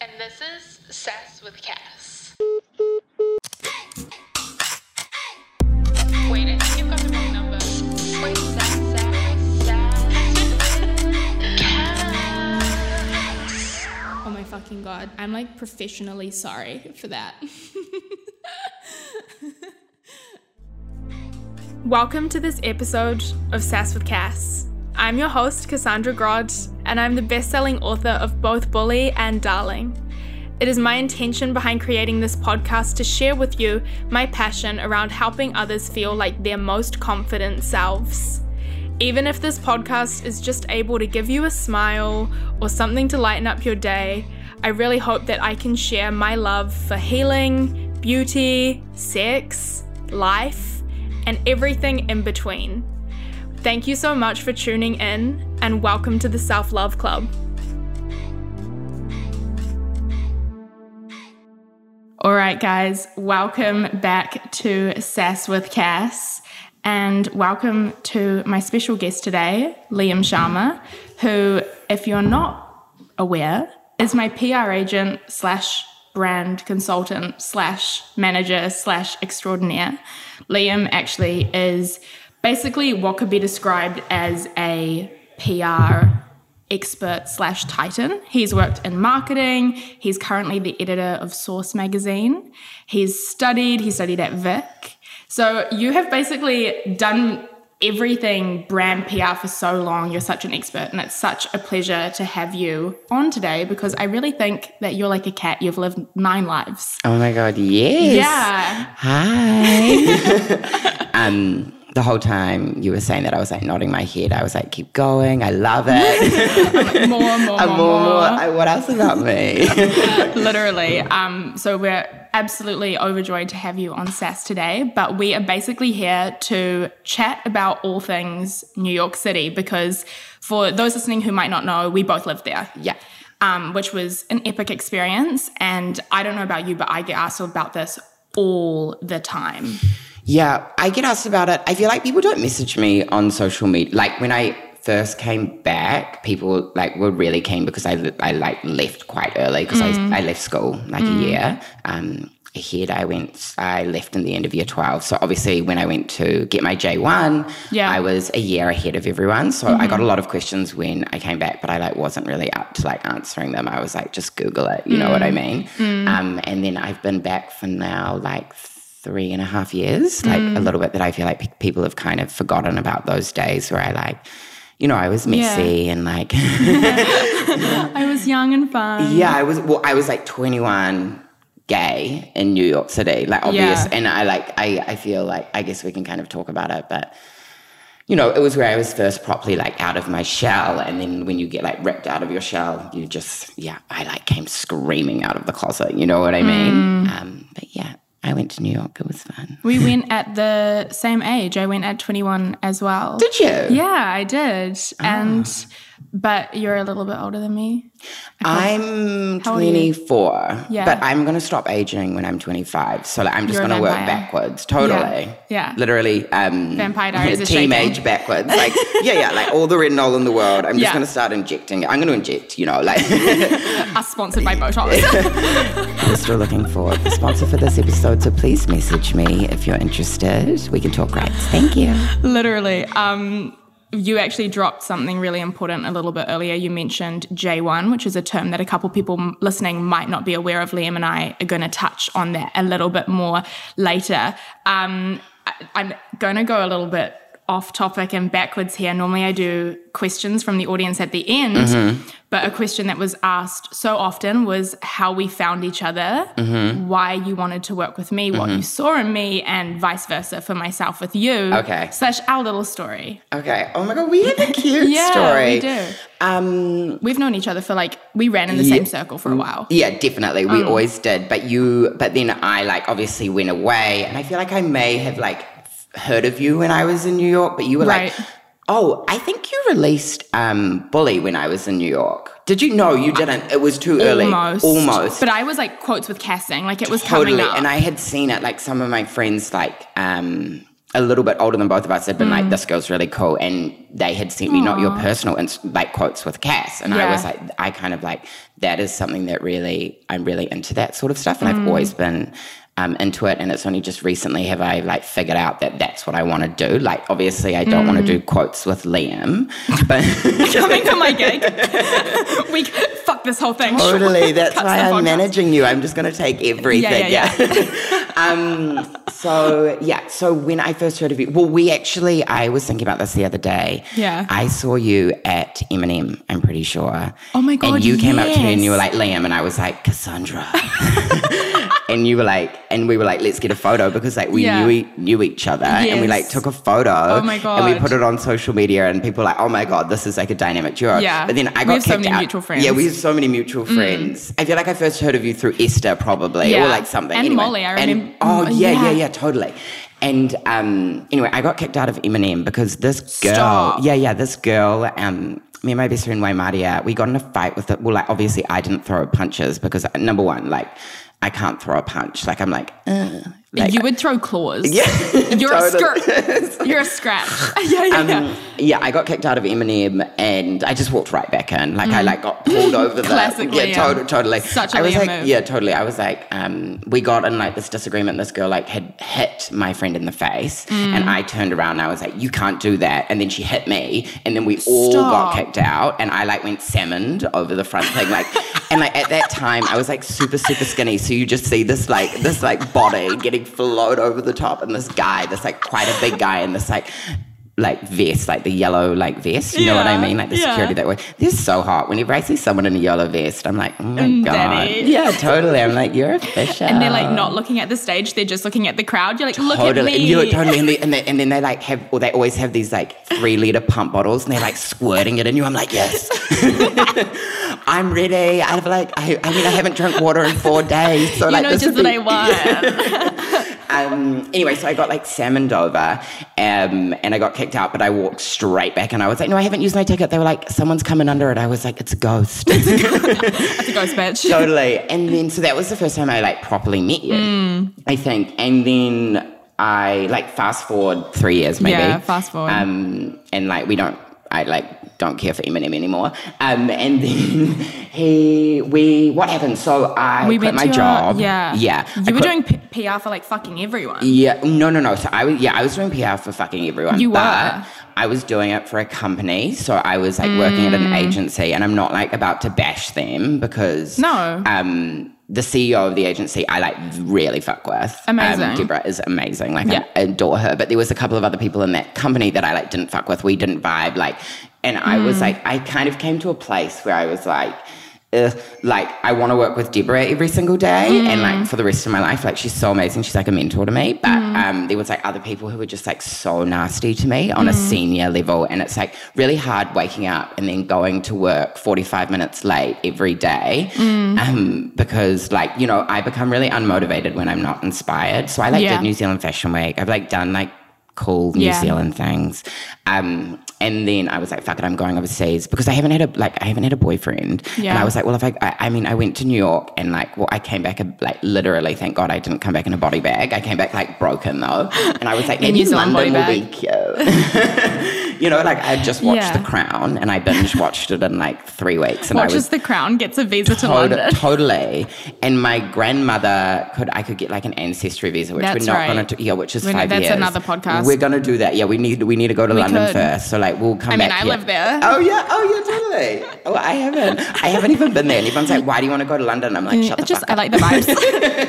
And this is Sass with Cass. Wait, I think you've got the wrong number. Wait. Cass. Oh my fucking god. I'm like professionally sorry for that. Welcome to this episode of Sass with Cass. I'm your host, Cassandra Grod, and I'm the best selling author of both Bully and Darling. It is my intention behind creating this podcast to share with you my passion around helping others feel like their most confident selves. Even if this podcast is just able to give you a smile or something to lighten up your day, I really hope that I can share my love for healing, beauty, sex, life, and everything in between. Thank you so much for tuning in, and welcome to the Self Love Club. All right, guys, welcome back to Sass with Cass, and welcome to my special guest today, Liam Sharma, who, if you're not aware, is my PR agent slash brand consultant slash manager slash extraordinaire. Liam actually is basically what could be described as a PR expert slash titan. He's worked in marketing. He's currently the editor of Source magazine. He's studied, he studied at Vic. So you have basically done everything brand PR for so long. You're such an expert, and it's such a pleasure to have you on today because I really think that you're like a cat. You've lived nine lives. Oh my god, yes. Yeah. Hi. um the whole time you were saying that I was like nodding my head. I was like, keep going. I love it. More, more, more, more, more. what else about me? Literally. Um, so we're absolutely overjoyed to have you on Sass today, but we are basically here to chat about all things New York City because for those listening who might not know, we both lived there. yeah. Um, which was an epic experience. And I don't know about you, but I get asked about this all the time. Yeah, I get asked about it. I feel like people don't message me on social media. Like when I first came back, people like were really keen because I I like left quite early because Mm. I I left school like a year um, ahead. I went I left in the end of year twelve. So obviously when I went to get my J one, Yeah. Mm-hmm. I was a year ahead of everyone. So I got a lot of questions when I came back, but I like wasn't really up to like answering them. I was like, just Google it. You know what I Mm. mean? Um, and then I've been back for now like three and a half years, like Mm. a little bit that I feel like pe- people have kind of forgotten about those days where I like, you know, I was messy and like, I was young and fun. yeah, I was, well, I was like 21 gay in New York City, like obvious. Yeah. And I like, I, I feel like, I guess we can kind of talk about it, but you know, it was where I was first properly like out of my shell. And then when you get like ripped out of your shell, you just, yeah, I like came screaming out of the closet. You know what I mean? Mm. Um, but yeah, I went to New York. It was fun. We went at the same age. I went at 21 as well. Did you? Yeah, I did. And ah. But you're a little bit older than me. I'm How old are you? 24, Yeah. but I'm going to stop aging when I'm 25. So like, I'm just going to work backwards. Totally. Yeah. Yeah. Literally. Um, Vampire Diaries is Team shaking. age backwards. Like, yeah, yeah. Like all the retinol in the world. I'm just Yeah. going to start injecting. I'm going to inject, you know, like, Us sponsored by Botox. we're still looking for the sponsor for this episode. So please message me if you're interested. We can talk rights. Thank you. Literally. Um, you actually dropped something really important a little bit earlier. You mentioned J1, which is a term that a couple people listening might not be aware of. Liam and I are going to touch on that a little bit more later. Um, I'm going to go a little bit off topic and backwards here. Normally, I do questions from the audience at the end, mm-hmm. but a question that was asked so often was how we found each other, mm-hmm. why you wanted to work with me, what mm-hmm. you saw in me, and vice versa for myself with you. Okay. Slash our little story. Okay. Oh my God. We have a cute Yeah, story. we do. Um, We've known each other for like we ran in the same circle for a while. Yeah, definitely. We mm. always did. But you, but then I like obviously went away, and I feel like I may have like heard of you when I was in New York, but you were Right. like, oh, I think you released um, Bully when I was in New York. Did you? No, you didn't. It was too early. Almost. Almost. But I was like quotes with casting, like it was totally. And I had seen it. Like some of my friends, like um, a little bit older than both of us had been like, "This girl's really cool," and they had sent me not your personal ins- like quotes with Cass, and I was like, I kind of like that is something that really I'm really into that sort of stuff, and I've always been. Um, into it, and it's only just recently have I like figured out that that's what I want to do. Like, obviously, I don't want to do quotes with Liam, but Coming to my gig. we fuck this whole thing. Totally. That's why I'm podcast. managing you. I'm just going to take everything. Yeah, yeah, um, so, yeah. So, when I first heard of you, well, we actually, I was thinking about this the other day. Yeah. I saw you at Eminem, I'm pretty sure. Oh my God, And you came up to me and you were like, Liam. And I was like, Cassandra. and you were like, and we were like, let's get a photo because like we Yeah. knew, knew each other. And we like took a photo. Oh my And we put it on social media and people were like, oh my God, this is like a dynamic duo. Yeah. But then I got We have so kicked many out. mutual friends. Mm. Yeah, we have so many mutual friends. I feel like I first heard of you through Esther, probably, Yeah. or like something. And Anyway. Molly, I And- remember- oh mm, yeah, yeah, yeah. yeah, totally. And um, anyway, I got kicked out of Eminem because this girl, Stop. yeah, yeah, this girl, um, me and my best friend Waymaria, we got in a fight with it. Well, like obviously I didn't throw punches because number one, like I can't throw a punch. Like I'm like, like you would throw claws. Yeah, You're a totally. scr- You're a scratch. yeah, yeah, yeah. Um, yeah, I got kicked out of Eminem and I just walked right back in. Like I like got pulled over the Mm. Classic Yeah, Liam. totally, totally. Such a I was like, move. yeah, totally. I was like, um, we got in like this disagreement. This girl like had hit my friend in the face, Mm. and I turned around and I was like, you can't do that. And then she hit me, and then we all got kicked out, and I like went salmoned over the front thing, like, and like at that time I was like super super skinny, so you just see this like this like body getting flowed over the top, and this guy, this like quite a big guy, and this like like vest, like the yellow like vest. You know what I mean? Like the yeah. security that way. They're so hot. Whenever I see someone in a yellow vest, I'm like, oh my Mm, god. Yeah, totally. I'm like, you're official. And they're like not looking at the stage; they're just looking at the crowd. You're like, look Totally, at me. you totally, and, they, and, they, and then they like have, or they always have these like three liter pump bottles, and they're like squirting it in you. I'm like, yes, I'm ready. I've like, I, I mean, I haven't drunk water in four days, so you like, know this just what be- I want. um, anyway, so I got like salmoned over, um, and I got kicked out, but I walked straight back, and I was like, no, I haven't used my ticket. They were like, someone's coming under it. I was like, it's a ghost. That's a ghost bitch. totally. And then, so that was the first time I like properly met you, Mm. I think. And then I like fast forward three years, maybe. Yeah, fast forward. Um, and like we don't, I like don't care for Eminem anymore. Um, and then he, we, what happened? So I we quit went my job. yeah, yeah. I You were quit- doing P- PR for like fucking everyone. yeah, no, no, no. So I was, yeah, I was doing PR for fucking everyone. You were? I was doing it for a company, so I was like working at an Mm. agency, and I'm not like about to bash them because No. um, the CEO of the agency I like really fuck with. Amazing. Um, Deborah is amazing. Like Yeah. I adore her. But there was a couple of other people in that company that I like didn't fuck with. We didn't vibe. Like, and I Mm. was like, I kind of came to a place where I was like. Ugh, like I want to work with Deborah every single day, and Mm. like for the rest of my life, like she's so amazing. She's like a mentor to me. But um, there was like other people who were just like so nasty to me on a Mm. senior level, and it's like really hard waking up and then going to work forty five minutes late every day, Mm. um, because like you know I become really unmotivated when I'm not inspired. So I like Yeah. did New Zealand Fashion Week. I've like done like cool New Yeah. Zealand things. Um, and then I was like, fuck it, I'm going overseas because I haven't had a like I haven't had a boyfriend. And I was like, well, if I, I I mean, I went to New York and like, well, I came back a, like literally. Thank God I didn't come back in a body bag. I came back like broken though, and I was like, maybe London will be cute. you know, like I just watched Yeah. The Crown and I binge watched it in like three weeks, and I Watches was the crown, gets a visa to London. Totally. And my grandmother could I could get like an ancestry visa, which That's we're not right. gonna do yeah, which is We're five that's years. another podcast. We're gonna do that. Yeah, we need we need to go to London could. first. So like we'll come I mean, back I here. live there. Oh yeah, oh yeah, totally. Oh I haven't. I haven't even been there. And everyone's like, Why do you want to go to London? I'm like, shut the It's just fuck I like the vibes.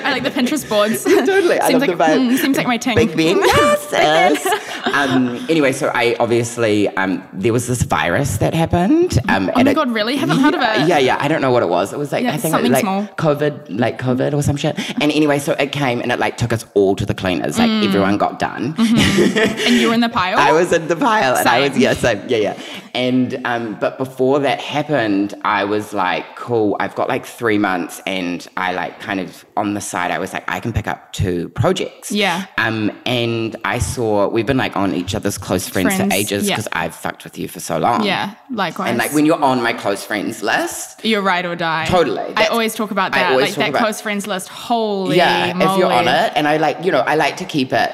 I like the Pinterest boards. Totally. I seems love like, the vibe. mm, seems like my ting. Big Ben. Yes, yes. um, anyway, so I obviously um, there was this virus that happened. Um, Oh and my it- God, really? Haven't heard of it. Yeah, yeah. I don't know what it was. It was like Yeah, I think something like small. COVID, like COVID or some shit. And anyway, so it came and it like took us all to the cleaners. Like Mm. everyone got done. and you were in the pile. I was in the pile, and I was Same. yeah, same, yeah, yeah. And um, but before that happened, I was like, cool. I've got like three months, and I like kind of on the side. I was like, I can pick up two projects. Yeah. Um, and I saw we've been like on each other's close friends, Friends, for ages yeah. because I've fucked with you for so long. yeah, likewise. And like when you're on my close friends list, you're right or die. Totally. I always talk about I that. always Like that close friends list. Holy yeah, if you're on it, and I like, you know, I like to keep it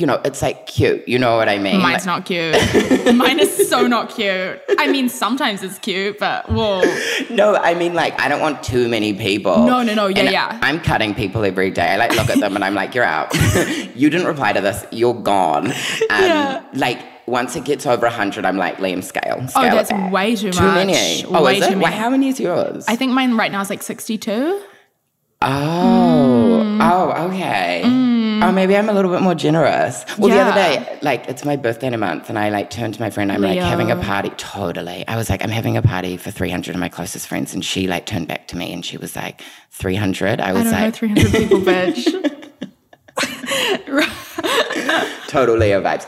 you know, it's like cute. You know what I mean? Mine's not cute. Mine is so not cute. I mean, sometimes it's cute, but whoa. No, I mean like I don't want too many people. No, no, no, yeah, And yeah. I'm cutting people every day. I like look at them and I'm like, you're out. you didn't reply to this. You're gone. Um, Yeah. Like once it gets over hundred, I'm like Liam scale. Oh, scale it that's way too Too much. many. Oh, Way is it? too Wait, many. how many is yours? I think mine right now is like 62. Oh, Mm. oh, okay. Mm. Oh, maybe I'm a little bit more generous. Well, the other day, like, it's my birthday in a month, and I like turned to my friend. I'm like having a party. Totally. I was like, I'm having a party for 300 of my closest friends, and she like turned back to me, and she was like, 300. I I was know, like, 300 people, bitch. total Leo vibes.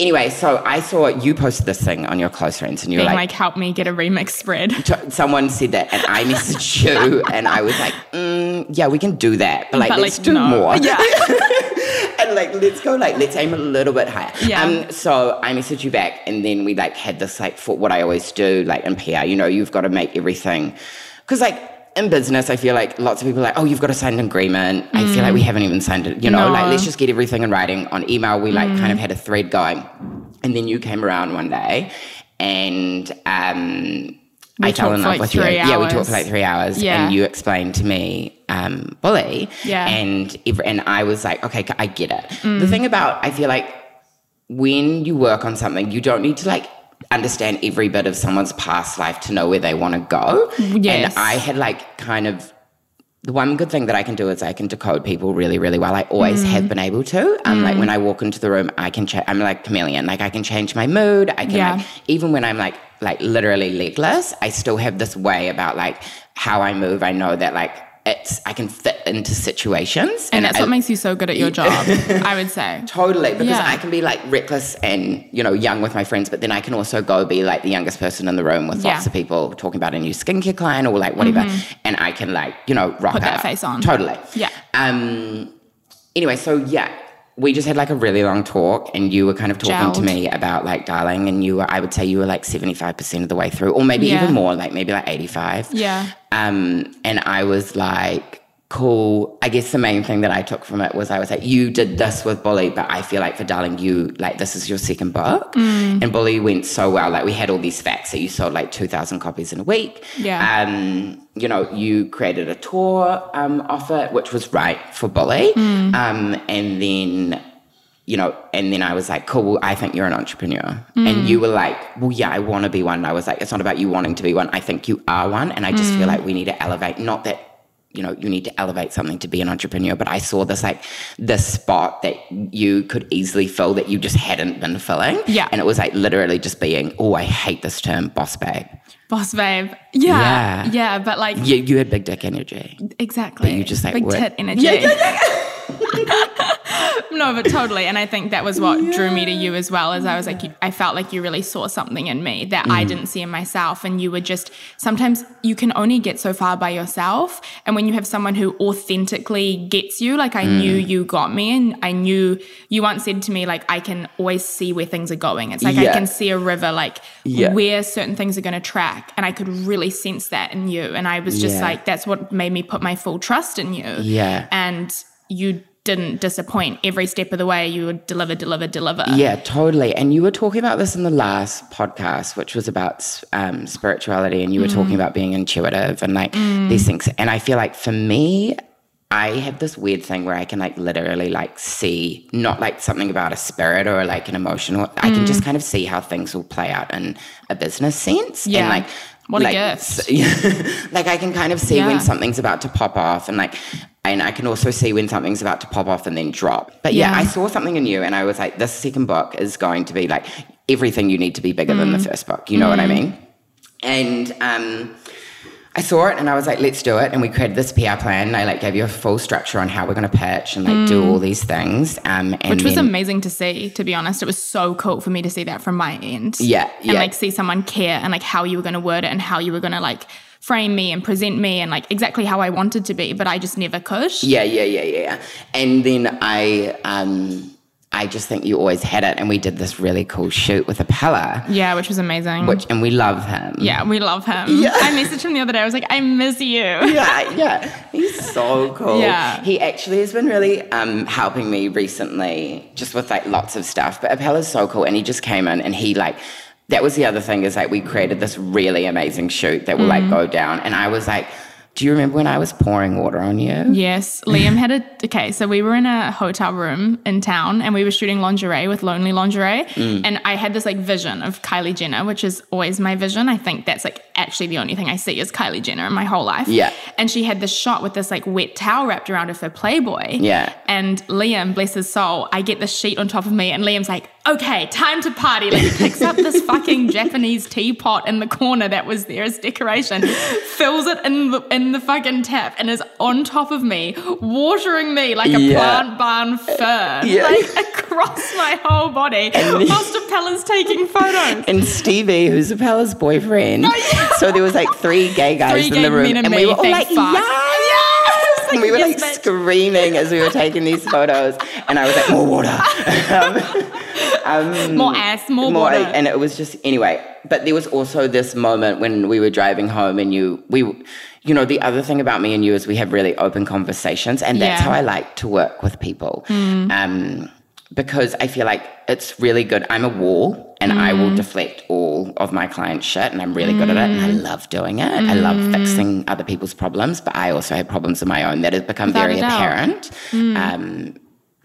Anyway, so I saw you posted this thing on your close friends, and you were like, like, help me get a remix spread. someone said that, and I messaged you, and I was like, mm, yeah, we can do that, but like, But, let's like, do no. more. Yeah. and like let's go like let's aim a little bit higher. Yeah. Um so I messaged you back and then we like had this like for what I always do like in PR, you know, you've got to make everything because like in business, I feel like lots of people are like, oh, you've got to sign an agreement. I feel like we haven't even signed it. You know, Mm. No. like let's just get everything in writing on email. We like kind of had a thread going, and then you came around one day, and um, I fell in love like, with you. three Yeah, we talked for like three hours, Yeah. and you explained to me um, bully. Yeah. And every, and I was like, okay, I get it. Mm. The thing about I feel like when you work on something, you don't need to like understand every bit of someone's past life to know where they want to go. Yes. And I had like kind of the one good thing that I can do is I can decode people really, really well. I always Mm. have been able to. Um, like when I walk into the room, I can. Cha- I'm like chameleon. Like I can change my mood. I can Yeah. like even when I'm like like literally legless, I still have this way about like how I move. I know that like it's I can fit into situations, And that's I- what makes you so good at your job, I would say. Totally, because Yeah. I can be like reckless and you know young with my friends, but then I can also go be like the youngest person in the room with lots Yeah. Mm-hmm. of people talking about a new skincare client or like whatever, and I can like you know rock Put that out. face on. Totally. Yeah. Um. Anyway, so yeah, we just had like a really long talk, and you were kind of talking to me about like darling, and you were I would say you were like seventy five percent of the way through, or maybe Yeah. even more, like maybe like eighty five. Yeah. Um, and I was like, cool. I guess the main thing that I took from it was I was like, you did this with Bully, but I feel like for Darling, you like this is your second book. Mm. And Bully went so well. Like we had all these facts that you sold like two thousand copies in a week. Yeah. Um, you know, you created a tour um offer, which was right for Bully. Mm. Um, and then you know, and then I was like, cool, well, I think you're an entrepreneur. Mm. And you were like, well, yeah, I want to be one. And I was like, it's not about you wanting to be one. I think you are one. And I just Mm. feel like we need to elevate, not that, you know, you need to elevate something to be an entrepreneur, but I saw this like, this spot that you could easily fill that you just hadn't been filling. Yeah. And it was like literally just being, oh, I hate this term, boss babe. Boss babe. Yeah. Yeah. Yeah. but like, You, you had big dick energy. exactly. But you just, like, Big work- tit energy. no, but totally. And I think that was what drew me to you as well. As I was like, you, I felt like you really saw something in me that Mm. I didn't see in myself. And you were just sometimes you can only get so far by yourself. And when you have someone who authentically gets you, like I knew Mm. you got me, and I knew you once said to me, like I can always see where things are going. It's like I can see a river, like Yeah. where certain things are going to track, and I could really sense that in you. And I was just Yeah. like, that's what made me put my full trust in you Yeah. and you didn't disappoint every step of the way. You would deliver, deliver, deliver. Yeah, totally. And you were talking about this in the last podcast, which was about um, spirituality, and you were Mm. talking about being intuitive and like these things. And I feel like for me, I have this weird thing where I can like literally like see not like something about a spirit or like an emotional. I can Mm. just kind of see how things will play out in a business sense. Yeah. And like What a like, gift. s- like I can kind of see Yeah. when something's about to pop off and like and I can also see when something's about to pop off and then drop. But yeah, Yeah. I saw something in you and I was like, this second book is going to be like everything you need to be bigger than the first book. You know what I mean? And um I saw it and I was like, let's do it. And we created this PR plan. I like gave you a full structure on how we're going to pitch and like do all these things. Um, and Which was then- amazing to see, to be honest. It was so cool for me to see that from my end. Yeah, And yeah. like see someone care and like how you were going to word it and how you were going to like frame me and present me and like exactly how I wanted to be, but I just never could. Yeah, yeah, yeah, yeah. And then I, um, I just think you always had it. And we did this really cool shoot with Appella, Yeah, which was amazing. which, and we love him. yeah, we love him. Yeah. I messaged him the other day. I was like, I miss you. yeah, yeah. He's so cool. Yeah. He actually has been really um, helping me recently, just with like lots of stuff. But Appella's so cool, and he just came in and he like. That was the other thing is like we created this really amazing shoot that will Mm. like go down, and I was like, "Do you remember when I was pouring water on you?" Yes, Liam had a okay. So we were in a hotel room in town, and we were shooting lingerie with Lonely Lingerie, Mm. and I had this like vision of Kylie Jenner, which is always my vision. I think that's like actually the only thing I see is Kylie Jenner in my whole life. Yeah. and she had this shot with this like wet towel wrapped around her for Playboy. Yeah. and Liam, bless his soul, I get the sheet on top of me, and Liam's like, "Okay, time to party." Like he picks up this fucking Japanese teapot in the corner that was there as decoration, fills it in the in the fucking tap, and is on top of me, watering me like a Yeah. plant barn fern, Yeah. like across my whole body. Whilst Appella's taking photos. And Stevie, who's Appella's boyfriend. So there was like three gay guys Three in gay the room, and and me, we were all like, fuck. "Yes!" And we were Yes, like bitch. screaming as we were taking these photos, and I was like, "More water." Um, More ass, more, more, water. and it was just anyway. But there was also this moment when we were driving home, and you, we, you know, the other thing about me and you is we have really open conversations, and that's Yeah. how I like to work with people. Um, because I feel like it's really good. I'm a wall, and I will mm. deflect all of my clients' shit, and I'm really good at it, and I mm. love doing it. I love mm. fixing other people's problems, but I also have problems of my own that have become Without very apparent. Um,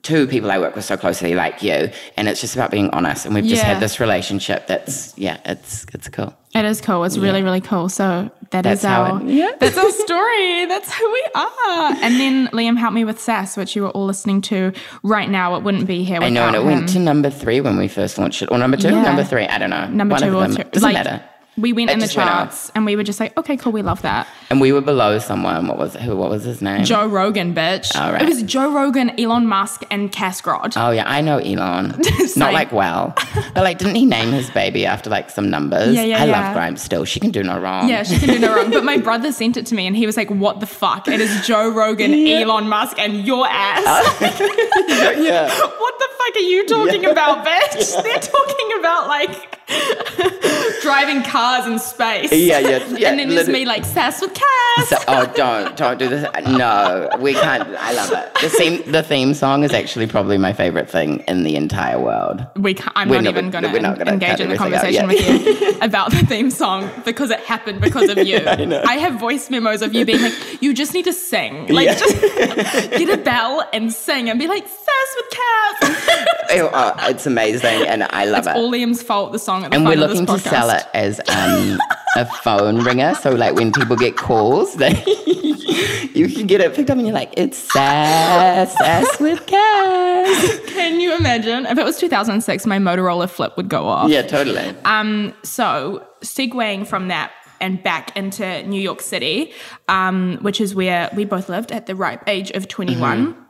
to people I work with so closely, like you, and it's just about being honest. And we've just had this relationship that's yeah, it's it's cool. It is cool. It's really, really cool. So that is That's how our it- yeah. that's our story. That's who we are. And then Liam helped me with Sass, which you are all listening to right now. It wouldn't be here I know, and it without went to number three when we first launched it, or number two, Yeah. number three. I don't know. number One two of or them. two. Doesn't like, matter. We went It in the just went up. charts and we were just like, okay, cool, we love that. And we were below someone. What was who? What was his name? Joe Rogan, bitch. All right. It was Joe Rogan, Elon Musk, and Cass Grod. Oh yeah, I know Elon. Not like well, but like, didn't he name his baby after like some numbers? Yeah, yeah, I yeah. love Grimes still. She can do no wrong. Yeah, she can do no wrong. But my brother sent it to me and he was like, what the fuck? It is Joe Rogan, Elon Musk, and your ass. Oh. yeah. what the fuck are you talking about, bitch? They're talking about like driving cars in space. Yeah, yeah, yeah, and then there's me like sass with Cass. So, oh, don't don't do this. No, we can't. I love it. The theme the theme song is actually probably my favorite thing in the entire world. we can't, I'm We're not even going to engage in out, conversation yeah. with you about the theme song because it happened because of you. I know. have voice memos of you being like, you just need to sing. Like, Yeah. just get a bell and sing and be like, sass with Cass. Ew, oh, it's amazing, and I love it's it. all Liam's fault, the song the and we're looking to sell it as um, a phone ringer. So like when people get calls, they you can get it picked up, and you're like, it's sass, sass with Cass. Can you imagine? If it was 2006, my Motorola flip would go off. Yeah, totally. Um, so segueing from that and back into New York City, um, which is where we both lived at the ripe age of 21. Mm-hmm.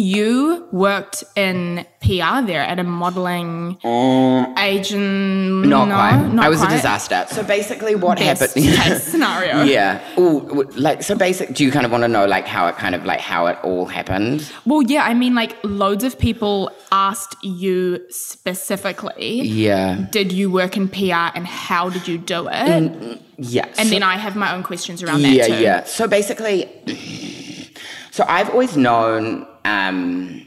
You worked in PR there at a modeling mm. agent. Not no, quite. Not I was quite. a disaster. So basically, what Best happened? case scenario. yeah. Ooh, like so. Basic. Do you kind of want to know like how it kind of like how it all happened? Well, yeah, I mean, like loads of people asked you specifically. Yeah. Did you work in PR and how did you do it? Mm, mm, yeah. And then I have my own questions around that yeah, too. yeah. So basically, so I've always known um,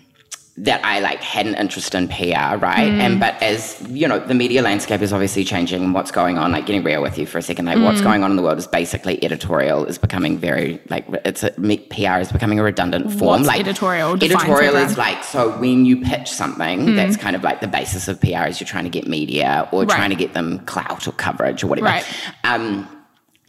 that I like had an interest in PR, right? Mm. And but as you know, the media landscape is obviously changing, and what's going on. Like getting real with you for a second, like Mm. what's going on in the world is basically editorial is becoming very like it's a, me- PR is becoming a redundant form. What's like editorial? Editorial is like so when you pitch something, Mm. that's kind of like the basis of PR is you're trying to get media or Right. trying to get them clout or coverage or whatever. Right. Um,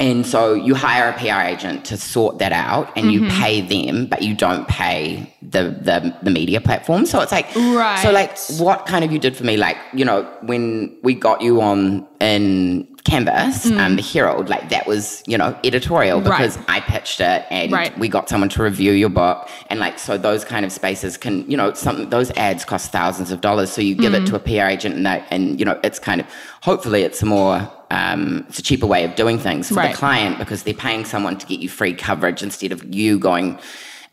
and so you hire a PR agent to sort that out and you Mm-hmm. pay them, but you don't pay the, the the media platform. So it's like Right. So like what kind of you did for me, like, you know, when we got you on in Canvas, um, the Herald, like that was, you know, editorial Mm. Right. because I pitched it and Right. we got someone to review your book. And like so those kind of spaces can, you know, some those ads cost thousands of dollars. So you give Mm. it to a PR agent and that and you know, it's kind of hopefully it's more um, it's a cheaper way of doing things for Right. the client because they're paying someone to get you free coverage instead of you going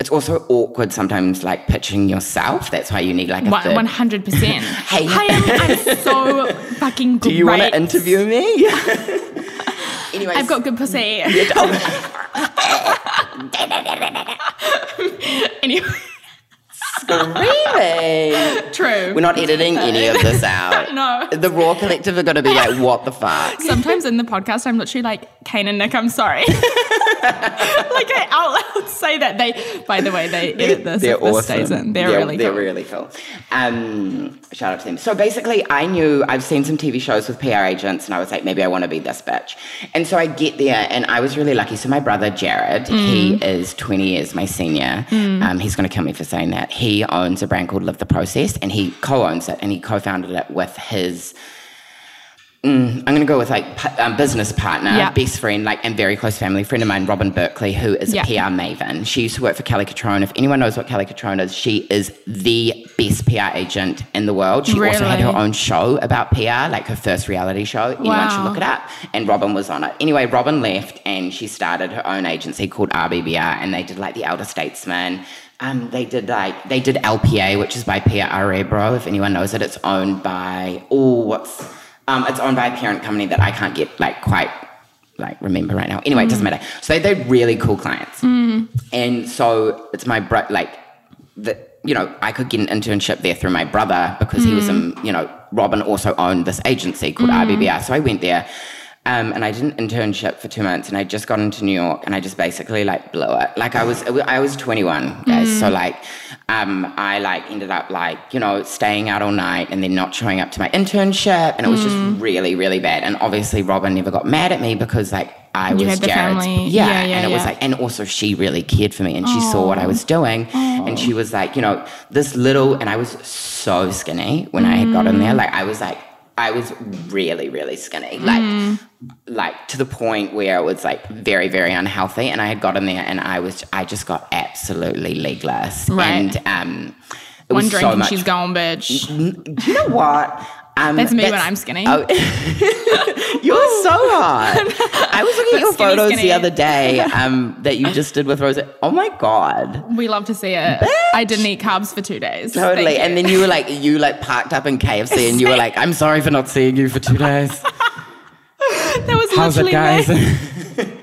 it's also awkward sometimes, like pitching yourself. That's why you need like. One hundred percent. Hey. Hi, I'm, I'm so fucking great. Do you want to interview me? Anyways, I've got good pussy. anyway, screaming. true. We're not editing any of this out. No. The Raw Collective are going to be like, what the fuck? Sometimes in the podcast, I'm literally like, Kane and Nick, I'm sorry. like I out loud say that. They, by the way, they edit this. They're if this awesome. stays in. They're, really They're cool. really cool. Um, shout out to them. So basically, I knew I've seen some TV shows with PR agents, and I was like, maybe I want to be this bitch. And so I get there, and I was really lucky. So my brother Jared, he Mm. is 20 years my senior. Um, he's going to kill me for saying that. He owns a brand called Live the Process, and he co-owns it, and he co-founded it with his. Mm, I'm going to go with like um, business partner, Yeah. best friend, like and very close family friend of mine, Robin Berkeley, who is Yeah. a PR maven. She used to work for Kelly Cutrone. If anyone knows what Kelly Cutrone is, she is the best PR agent in the world. She also had her own show about PR, like her first reality show. Anyone should look it up. And Robin was on it. Anyway, Robin left and she started her own agency called RBBR, and they did like the Elder Statesman. Um, they did like they did LPA, which is by Pia Arrobio. If anyone knows it, it's owned by oh, what's um, it's owned by a parent company that I can't get like quite like remember right now. Anyway, it doesn't matter. So they they're really cool clients, and so it's my bro like the you know I could get an internship there through my brother because he was um you know Robin also owned this agency called RBBR. So I went there. Um, and I did an internship for two months, and I just got into New York, and I just basically like blew it. Like I was, I was 21, guys. So like, um, I like ended up like you know staying out all night, and then not showing up to my internship, and it was just really, really bad. And obviously, Robin never got mad at me because like I was had the Jared's, yeah, Yeah, yeah, and it was like, and also she really cared for me, and she saw what I was doing, and she was like, you know, this little, and I was so skinny when I had got in there, like I was like. I was really, really skinny, like, like to the point where it was like very, very unhealthy. And I had got in there, and I was, I just got absolutely legless, Right. and um, it One was drink so and much. she's gone, bitch. You know what? Um, That's me when I'm skinny. Oh, you're so hot. I was looking at your Skinny, photos skinny. the other day um, that you just did with Rose. Oh my god. We love to see it. I didn't eat carbs for two days. Totally. And then you were like, you like parked up in KFC and you were like, I'm sorry for not seeing you for two days. that was How's it, literally guys? me.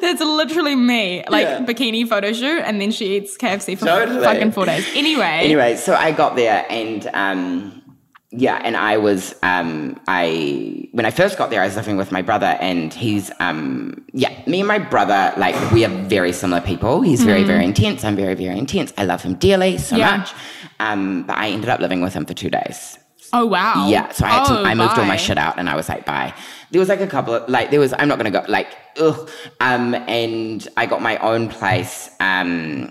That's literally me. Like Yeah. bikini photo shoot, and then she eats KFC for Totally. fucking four days. Anyway, anyway, so I got there and um, yeah, and I was um, I when I first got there, I was living with my brother, and he's um, yeah, me and my brother like we are very similar people. He's very very intense. I'm very very intense. I love him dearly so Yeah. much. Um, but I ended up living with him for two days. oh wow. Yeah, so I had to, Oh, I moved all my shit out and I was like, bye. There was like a couple of like there was I'm not gonna go like ugh. Um and I got my own place um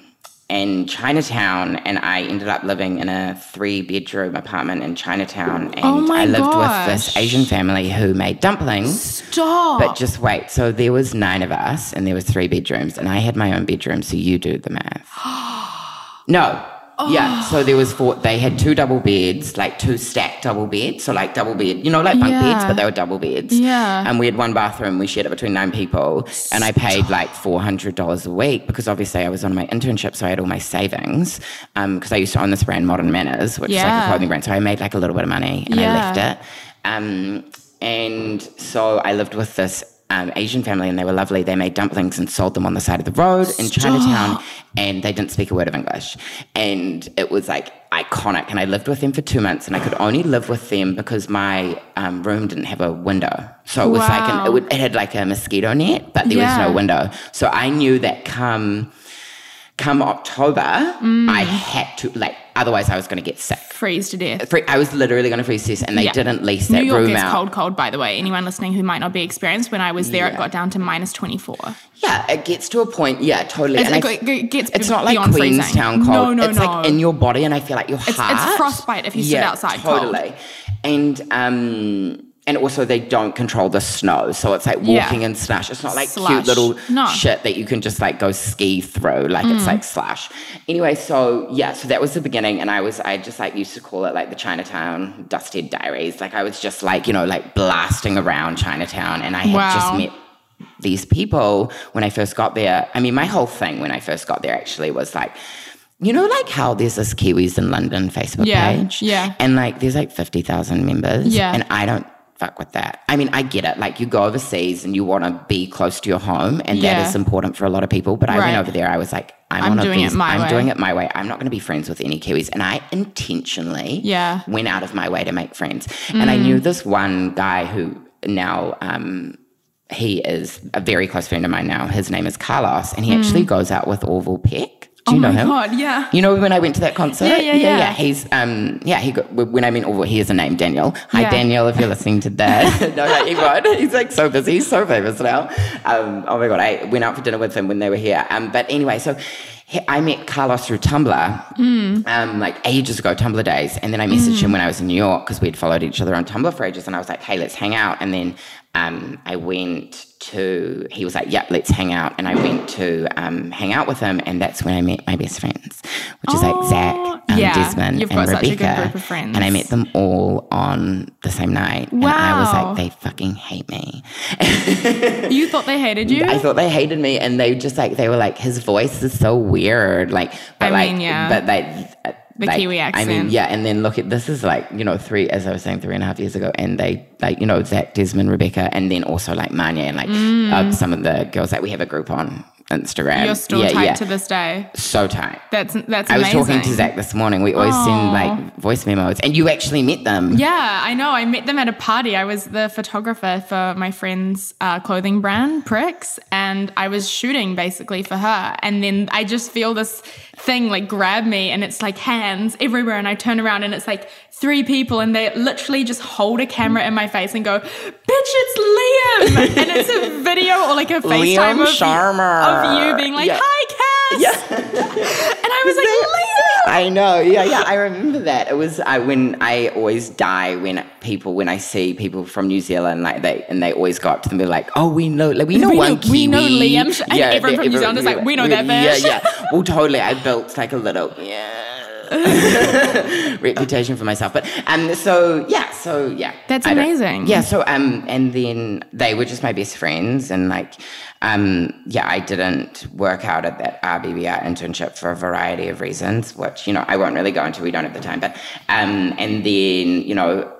in Chinatown and I ended up living in a three bedroom apartment in Chinatown oh and Oh I lived with this Asian family who made dumplings. Stop. But just wait, so there was nine of us and there was three bedrooms and I had my own bedroom, so you do the math. No. Yeah, so there was four. They had two double beds, like two stacked double beds. So like double bed, you know, like bunk beds, but they were double beds. Yeah. And we had one bathroom. We shared it between nine people, and I paid like four hundred dollars a week because obviously I was on my internship, so I had all my savings. Um, because I used to own this brand, Modern Manners, which is like a clothing brand. So I made like a little bit of money, and I left it. Um, and so I lived with this um, Asian family, and they were lovely. They made dumplings and sold them on the side of the road in Chinatown, and they didn't speak a word of English. And it was like iconic. And I lived with them for two months, and I could only live with them because my um, room didn't have a window. So it was like an, it, would, it had like a mosquito net, but there Yeah. was no window. So I knew that come come October, I had to like. Otherwise, I was going to get sick. freeze to death. I was literally going to freeze to death, and they Yeah. didn't lease New that York room gets out. cold, cold. By the way, anyone listening who might not be experienced, when I was there, it got down to minus twenty four. Yeah, it gets to a point. Yeah, totally. It's, And it, it gets It's not like freezing. Queenstown cold. No, no, it's no. like in your body, and I feel like your It's- heart. it's frostbite if you sit outside cold. And um, and also they don't control the snow, so it's like Yeah. walking in slush. It's not like Slush. cute little No. Mm. shit that you can just like go ski through. Like it's like slush. Anyway, so yeah, so that was the beginning, and I was I just like used to call it like the Chinatown Dusthead Diaries. Like I was just like you know like blasting around Chinatown, and I had just met these people when I first got there. I mean, my whole thing when I first got there actually was like, you know, like how there's this Kiwis in London Facebook Yeah, page, yeah. and like there's like fifty thousand members, Yeah. and I don't fuck with that. I mean, I get it. Like you go overseas and you want to be close to your home, and Yeah. that is important for a lot of people. But I Right. went over there. I was like, I'm, I'm on a doing it my I'm way. doing it my way. I'm not going to be friends with any Kiwis, and I intentionally Yeah. went out of my way to make friends. And I knew this one guy who now. Um, he is a very close friend of mine now. His name is Carlos, and he actually goes out with Orville Peck. Do you oh know my him? god, yeah. You know when I went to that concert? Yeah, yeah, yeah. He's um yeah, he got when I mean Orville, he has a name, Daniel. Hi Yeah. Daniel, if you're listening to that. no, like, he won't. He's like so busy, he's so famous now. Um, oh my god, I went out for dinner with him when they were here. Um, but anyway, so I met Carlos through Tumblr, Hmm. um, like ages ago, Tumblr days, and then I messaged him when I was in New York because we'd followed each other on Tumblr for ages, and I was like, hey, let's hang out. And then um, I went to, he was like, yeah, let's hang out. And I went to um, hang out with him, and that's when I met my best friends, which is like Zach, um, yeah. Desmond, You've and got such a Rebecca. good group of friends. And I met them all on the same night. And I was like, they fucking hate me. You thought they hated you? I thought they hated me, and they just like they were like, his voice is so weird, like. But I like, mean, yeah. But they. The like, Kiwi I mean, yeah, and then look at this is like you know three as I was saying three and a half years ago, and they like you know Zach, Desmond, Rebecca, and then also like Manya and like uh, some of the girls that we have a group on Instagram. You're still yeah, tight yeah, to this day. so tight. That's that's I was amazing. talking to Zach this morning. We always send like voice memos, and you actually met them. Yeah, I know. I met them at a party. I was the photographer for my friend's uh, clothing brand, Pricks, and I was shooting basically for her. And then I just feel this thing like grab me, and it's like hands everywhere. And I turn around, and it's like three people, and they literally just hold a camera in my face and go, "Bitch, it's Liam!" and it's a video or like a FaceTime Liam of, Sharma. of you being like, Yeah. "Hi, Cass," and I was like, "Liam." I know. Yeah, yeah. I remember that. It was I when I always die when people when I see people from New Zealand like they and they always go up to them and be like, oh, we know, like we know We one know- we know Liam and everyone from New Zealand is like, "We know that Yeah, yeah. Well, totally. I built like a little yeah. reputation for myself but um so yeah so yeah That's I amazing. yeah so um and then they were just my best friends and like um yeah I didn't work out at that RBBR internship for a variety of reasons which you know I won't really go into we don't have the time but um and then you know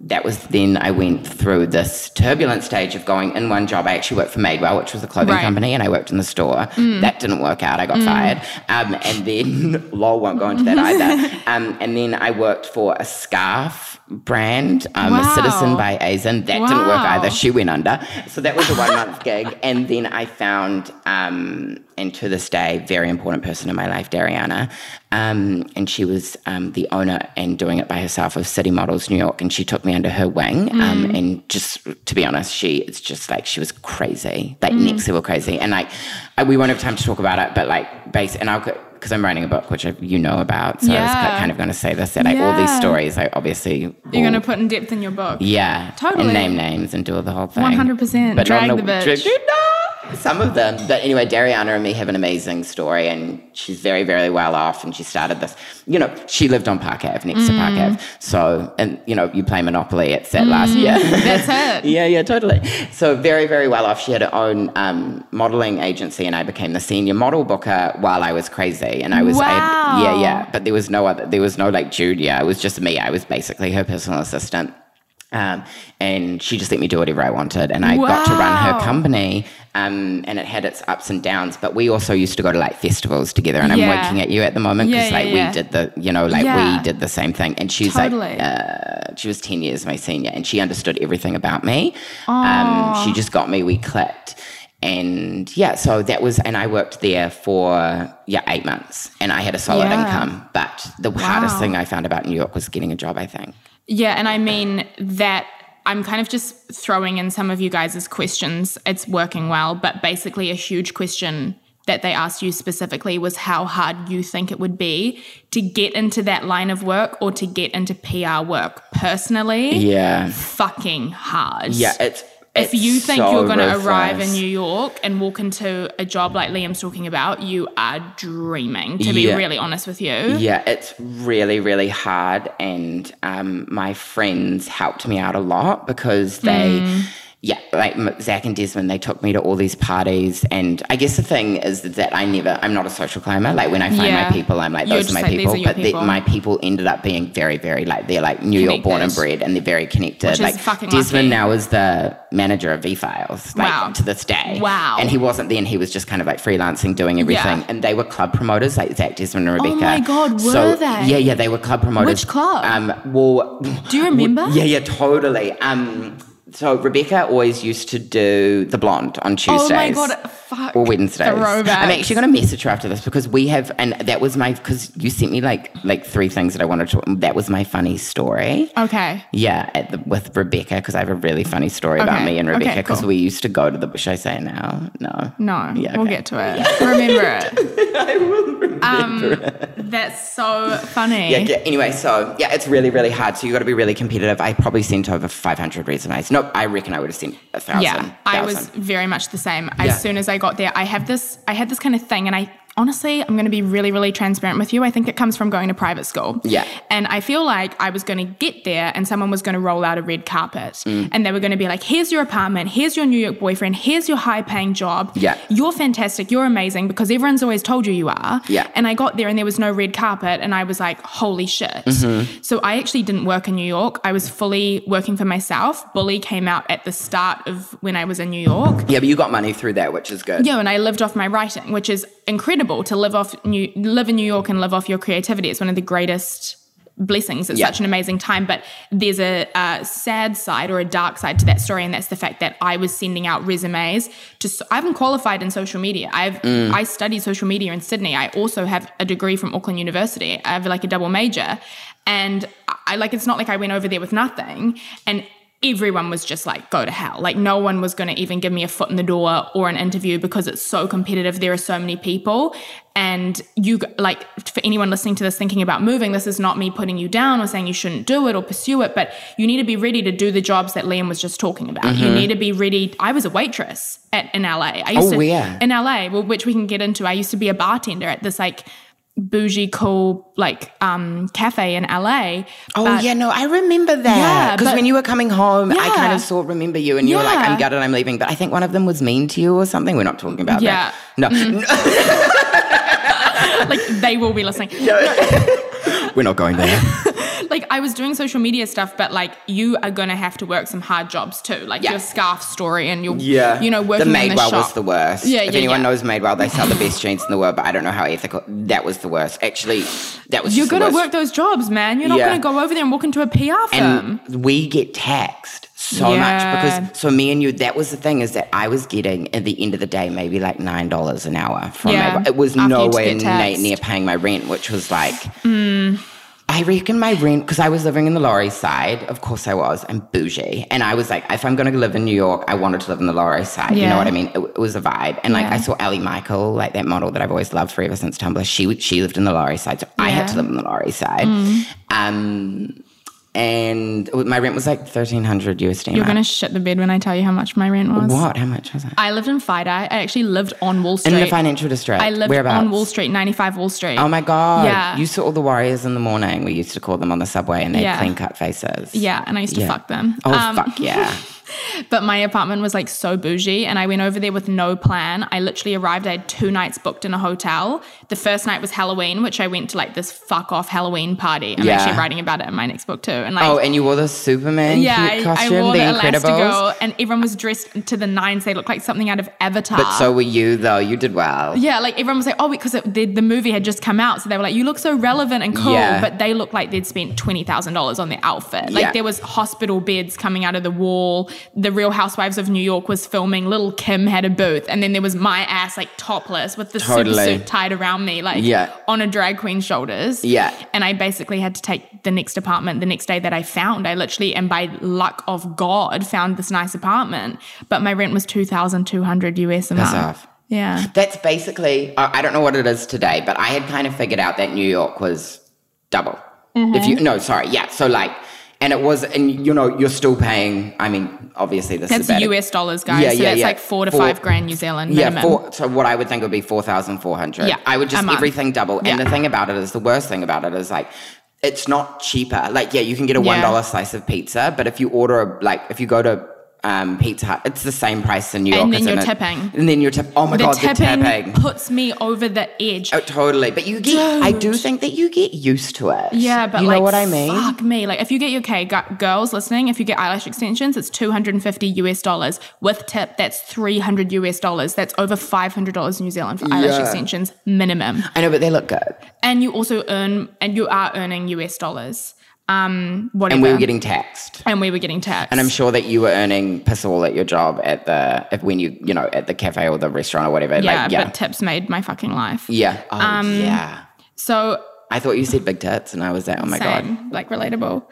that was then I went through this turbulent stage of going in one job. I actually worked for Madewell, which was a clothing Right. company, and I worked in the store. That didn't work out. I got fired. Um, and then, lol, won't go into that either. Um, and then I worked for a scarf brand, um, Wow. Citizen by Azen. That didn't work either. She went under. So that was a one month gig. And then I found, um, and to this day, very important person in my life, Dariana. Um, and she was um, the owner and doing it by herself of City Models New York. And she took me under her wing. Um, and just to be honest, she it's just like she was crazy, like next level crazy. And like I, we won't have time to talk about it, but like base and I'll because I'm writing a book which I, you know about. So I was kind of going to say this that like all these stories, I obviously You're going to put in depth in your book. yeah, Totally. and name names and do the whole thing. 100%. Drag not the in bitch. drag- no, some of them. But anyway, Dariana and me have an amazing story, and she's very, very well off. And she started this. You know, she lived on Park Ave next to Park Mm. Ave. So, and you know, you play Monopoly. It's that last year. That's it. Yeah, yeah, totally. So very, very well off. She had her own um, modeling agency, and I became the senior model booker while I was crazy, and I was Wow. yeah, yeah. But there was no other. There was no like junior. It was just me. I was basically her personal assistant. Um, and she just let me do whatever I wanted, and I got to run her company. Um, and it had its ups and downs, but we also used to go to like festivals together. And I'm Yeah. winking at you at the moment because Yeah, like yeah. we did the, you know, like we did the same thing. And she's Totally. like, uh, she was 10 years my senior and she understood everything about me. Um, she just got me, we clicked. And yeah, so that was, and I worked there for, yeah, eight months and I had a solid income. But the hardest thing I found about New York was getting a job, I think. Yeah, and I mean that I'm kind of just throwing in some of you guys' questions. It's working well, but basically a huge question that they asked you specifically was how hard you think it would be to get into that line of work or to get into PR work. Personally, Yeah. fucking hard. Yeah, it's, if it's you think so you're going to arrive in. New York and walk into a job like Liam's talking about, you are dreaming, to be Yeah. really honest with you. Yeah, it's really, really hard. And um, my friends helped me out a lot because they, yeah, like Zach and Desmond, they took me to all these parties, and I guess the thing is that I never, I'm not a social climber. Like when I find Yeah. my people, I'm like, those are my like, people. are But the- my people ended up being very, very like they're like New York born and bred, and they're very connected. Which like Desmond lucky. now is the manager of V Files, like Wow. to this day. Wow. And he wasn't then; he was just kind of like freelancing, doing everything. Yeah. And they were club promoters, like Zach, Desmond, and Rebecca. Oh my God, were so, they? Yeah, yeah, they were club promoters. Which club? Um, well, Do you remember? yeah, yeah, totally. Um, so Rebecca always used to do the blonde on Tuesdays. Oh my god, fuck. Or Wednesdays. Throwbacks. I'm actually going to message her after this because we have, and that was my because you sent me like like three things that I wanted to. That was my funny story. Okay. Yeah, at the, with Rebecca because I have a really funny story about me and Rebecca because cool. we used to go to the. Should I say it now? No. No, Yeah, we'll get to it. Remember it. I will remember. Um, that's so funny. Yeah, yeah, anyway, so yeah, it's really, really hard. So you got to be really competitive. I probably sent over 500 resumes. No, I reckon I would have sent a thousand. Yeah, I was very much the same. Yeah. As soon as I got there, I have this. I had this kind of thing, and I honestly, I'm going to be really, really transparent with you. I think it comes from going to private school. Yeah. and I feel like I was going to get there, and someone was going to roll out a red carpet, Mm. and they were going to be like, "Here's your apartment. Here's your New York boyfriend. Here's your high-paying job. Yeah. you're fantastic. You're amazing because everyone's always told you you are. Yeah. and I got there, and there was no red carpet, and I was like, "Holy shit!" Mm-hmm. So I actually didn't work in New York. I was fully working for myself. Bully came out at the start of when I was in New York. Yeah, but you got money through that, which is good. Yeah, and I lived off my writing, which is incredible to live off New, live in New York and live off your creativity. It's one of the greatest blessings. It's Yeah. such an amazing time, but there's a, a sad side or a dark side to that story, and that's the fact that I was sending out resumes to. I haven't qualified in social media. I've I mm. studied social media in Sydney. I also have a degree from Auckland University. I have like a double major, and I like it's not like I went over there with nothing and everyone was just like go to hell. Like no one was going to even give me a foot in the door or an interview because it's so competitive. There are so many people. And you like for anyone listening to this thinking about moving this is not me putting you down or saying you shouldn't do it or pursue it but you need to be ready to do the jobs that Liam was just talking about. You mm-hmm. need to be ready. I was a waitress at in LA I used Oh, to where? in LA well, which we can get into. I used to be a bartender at this like bougie cool like um cafe in LA Oh but- yeah, no, I remember that. Yeah, because when you were coming home, I kind of saw remember you, and you were like, "I'm gutted, I'm leaving." But I think one of them was mean to you or something. We're not talking about Yeah. that. No, like they will be listening we're not going there. like I was doing social media stuff, but like you are gonna have to work some hard jobs too, like Yeah. your scarf story and your Yeah, you know working the in the Madewell shop. was the worst. Yeah, if yeah, anyone yeah. knows Madewell, they sell the best jeans in the world, but I don't know how ethical. That was the worst. Actually, that was. You're gonna work those jobs, man. You're not Yeah. gonna go over there and walk into a PR firm. and we get taxed so Yeah. much because so me and you that was the thing is that I was getting at the end of the day maybe like nine dollars an hour from Yeah, it was after you nowhere get na- taxed. near paying my rent which was like Mm. I reckon my rent because I was living in the Lower East Side of course I was I'm bougie. And I was like if I'm going to live in New York I wanted to live in the Lower East Side. You know what I mean? It, it was a vibe. And like Yeah. I saw Ali Michael like that model that I've always loved forever since Tumblr. She she lived in the Lower East Side so I had Mm. to live in the Lower East Side um and my rent was like thirteen hundred USD. You're gonna shit the bed when I tell you how much my rent was. what? How much was it? I lived in FIDI. I actually lived on Wall Street. In the financial district. I lived on Wall Street, 95 Wall Street. Oh my god! Yeah. You saw all the warriors in the morning. We used to call them on the subway, and they Yeah. clean cut faces. yeah, and I used to Yeah. fuck them. Oh Um, fuck yeah! But my apartment was like so bougie, and I went over there with no plan. I literally arrived. I had two nights booked in a hotel. The first night was Halloween, which I went to like this fuck off Halloween party. I'm Yeah. actually writing about it in my next book too. And like, Oh, and you wore the Superman yeah, cute I, I costume, wore the the Incredibles. And everyone was dressed to the nines. They looked like something out of Avatar. But so were you, though. You did well. Yeah, like everyone was like, oh, because it, the, the movie had just come out. So they were like, you look so relevant and cool. Yeah. But they looked like they'd spent $20,000 on their outfit. Like Yeah. there was hospital beds coming out of the wall. The Real Housewives of New York was filming. Little Kim had a booth. And then there was my ass like topless with the Totally. super suit tied around me, like Yeah. on a drag queen's shoulders. Yeah. And I basically had to take the next apartment the next day that I found. I literally, and by luck of God, found this nice apartment. But my rent was 2200 US a Piss month. off. Yeah. That's basically, I I don't know what it is today, but I had kind of figured out that New York was double. Mm-hmm. If you, no, sorry, yeah. So like, and it was, and you know, you're still paying, I mean, obviously this That's is. US dollars, guys. Yeah, so yeah, that's yeah. like four to Four- five grand New Zealand Yeah, four, so what I would think would be 4,400. Yeah, I would just everything double. And the thing about it is, the worst thing about it is like, it's not cheaper. Like, yeah, you can get a Yeah. $1 slice of pizza, but if you order, a, like, if you go to um, Pizza Hut, it's the same price in New York. And then you're it? tipping. And then you're tipping. Oh my the god, tipping, the tipping. puts me over the edge. Oh, totally. But you get, I do think that you get used to it. Yeah, but you like, know what I mean. Fuck me. Like, if you get your okay, gu- girls listening, if you get eyelash extensions, it's two hundred and fifty US dollars with tip. That's three hundred US dollars. That's over five hundred dollars New Zealand for eyelash extensions minimum. I know, but they look good. And you also earn, and you are earning US dollars. Um, whatever. And we were getting taxed. and we were getting taxed. And I'm sure that you were earning piss all at your job at the if when you you know at the cafe or the restaurant or whatever. yeah, like, yeah, but tips made my fucking life. yeah, oh, Um, yeah. So I thought you said big tits, and I was like, oh my god. Like relatable.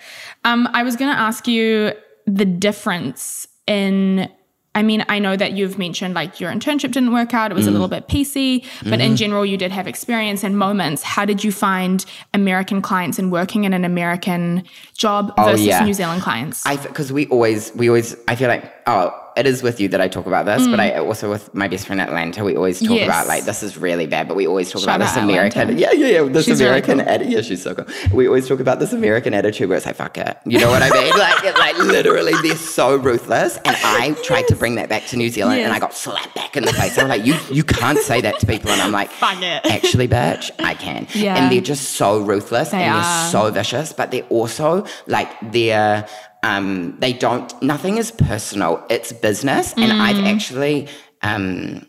Um, I was going to ask you the difference in. I mean, I know that you've mentioned like your internship didn't work out. It was a Mm. little bit PC, but Mm-hmm. in general, you did have experience and moments. How did you find American clients and working in an American job versus Oh, yeah. New Zealand clients? I because we always we always I feel like oh it is with you that I talk about this, but I also with my best friend Atlanta we always talk Mm. Yes. about like this is really bad, but we always talk Shout about this American Atlanta. yeah yeah yeah this She's really American cool. atti- yeah she's so cool. We always talk about this American attitude where it's like fuck it, you know what I mean? like it, like literally they're so ruthless, and I tried to bring that back to New Zealand, and I got slapped back in the face. I'm like you you can't say that to people, and I'm like Fuck it. actually bitch I can, Yeah. and they're just so ruthless They and are. they're so vicious, but they're also like they're um, they don't nothing is personal. It's business, and I've Mm. actually. Um,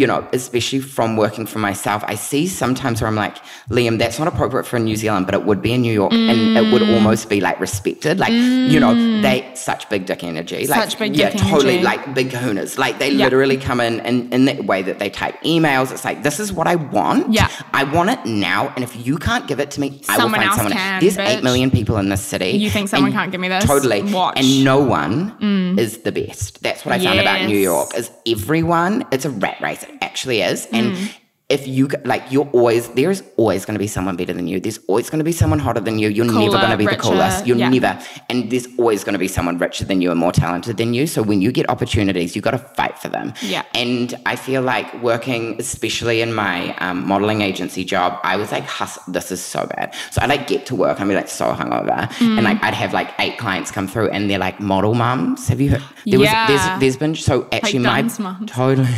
you know, especially from working for myself, I see sometimes where I'm like, Liam, that's not appropriate for New Zealand, but it would be in New York, and it would Mm. almost be like respected. Like, you know, they such big dick energy, like big yeah, dick totally, energy. like big kahunas. Like they Yeah. literally come in and in the way that they type emails, it's like, this is what I want. Yeah. I want it now, and if you can't give it to me, I will Someone find else someone. can, There's bitch. eight million people in this city. You think someone can't give me this? Totally. Watch. Mm. And no one is the best. That's what I found about New York. Is everyone? It's a rat race. Actually is. Mm. And if you like, you're always there's always going to be someone better than you. There's always going to be someone hotter than you. You're never going to be richer, the coolest. You're yeah. never. And there's always going to be someone richer than you and more talented than you. So when you get opportunities, you got to fight for them. Yeah. And I feel like working, especially in my um, modeling agency job, I was like. This is so bad. So I like get to work. I'd be like so hungover, Mm. and like I'd have like eight clients come through, and they're like model mums. Have you heard? There Yeah. was there's there's been so actually my dance mums. totally.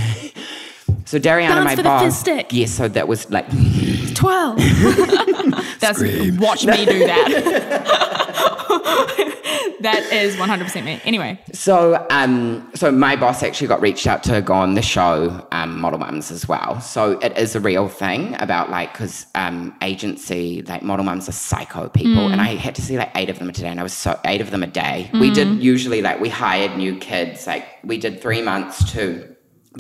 So Dariana, Dance my for the boss, fist stick. yes. So that was like, 12. That's watch me do that. that is 100% me. Anyway, So, um, so my boss actually got reached out to go on the show, um, Model Mums as well. So it is a real thing about like, because um, agency, like Model Mums are psycho people, and I had to see like eight of them today, and I was so eight of them a day. We did usually like we hired new kids, like we did three months to.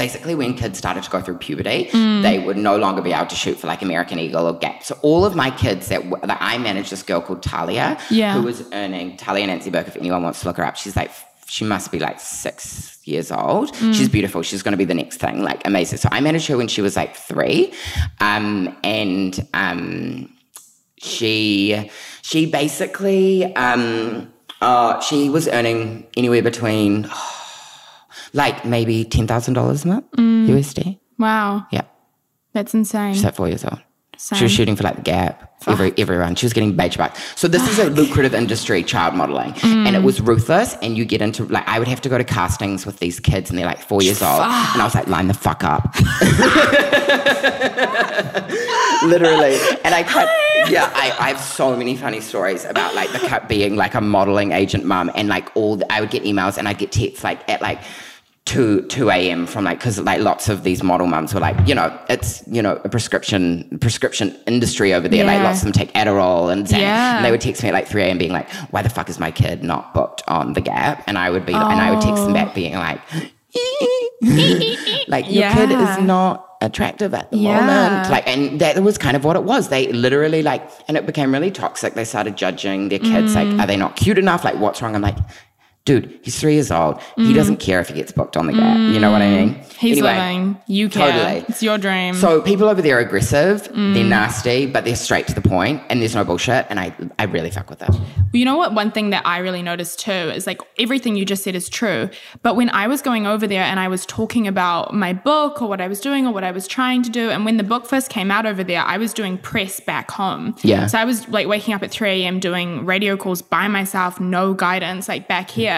Basically, when kids started to go through puberty, they would no longer be able to shoot for like American Eagle or Gap. So all of my kids that, w- that I managed, this girl called Talia, Yeah. who was earning Talia Nancy Burke. If anyone wants to look her up, she's like she must be like six years old. She's beautiful. She's going to be the next thing, like amazing. So I managed her when she was like three, um, and um, she she basically um, uh, she was earning anywhere between like maybe ten thousand dollars a month USD. wow, Yeah, that's insane. she's like four years old. She was shooting for like the Gap, every everyone. She was getting beige bucks. So this is a lucrative industry, child modeling, and it was ruthless. And you get into like I would have to go to castings with these kids, and they're like four years old, and I was like, line the fuck up, literally. And I cut. Yeah, I, I have so many funny stories about like the cut being like a modeling agent mum, and like all the, I would get emails and I'd get texts like at like. 2 2 a.m. from like because like lots of these model mums were like you know it's you know a prescription prescription industry over there like lots of them take Adderall and Xanax Yeah. and they would text me at like 3 a.m. being like why the fuck is my kid not booked on the Gap and I would be and I would text them back being like like your kid is not attractive at the Yeah. moment like and that was kind of what it was they literally like and it became really toxic they started judging their kids Mm. like are they not cute enough like what's wrong I'm like dude he's three years old he doesn't care if he gets booked on the Gap you know what I mean Mm. He's Anyway, living. You care. Totally. It's your dream. so people over there are aggressive, Mm. they're nasty, but they're straight to the point, and there's no bullshit. And I, I really fuck with it. You know what? One thing that I really noticed too is like everything you just said is true. But when I was going over there and I was talking about my book or what I was doing or what I was trying to do, and when the book first came out over there, I was doing press back home. Yeah. So I was like waking up at 3 a.m. doing radio calls by myself, no guidance, like back here.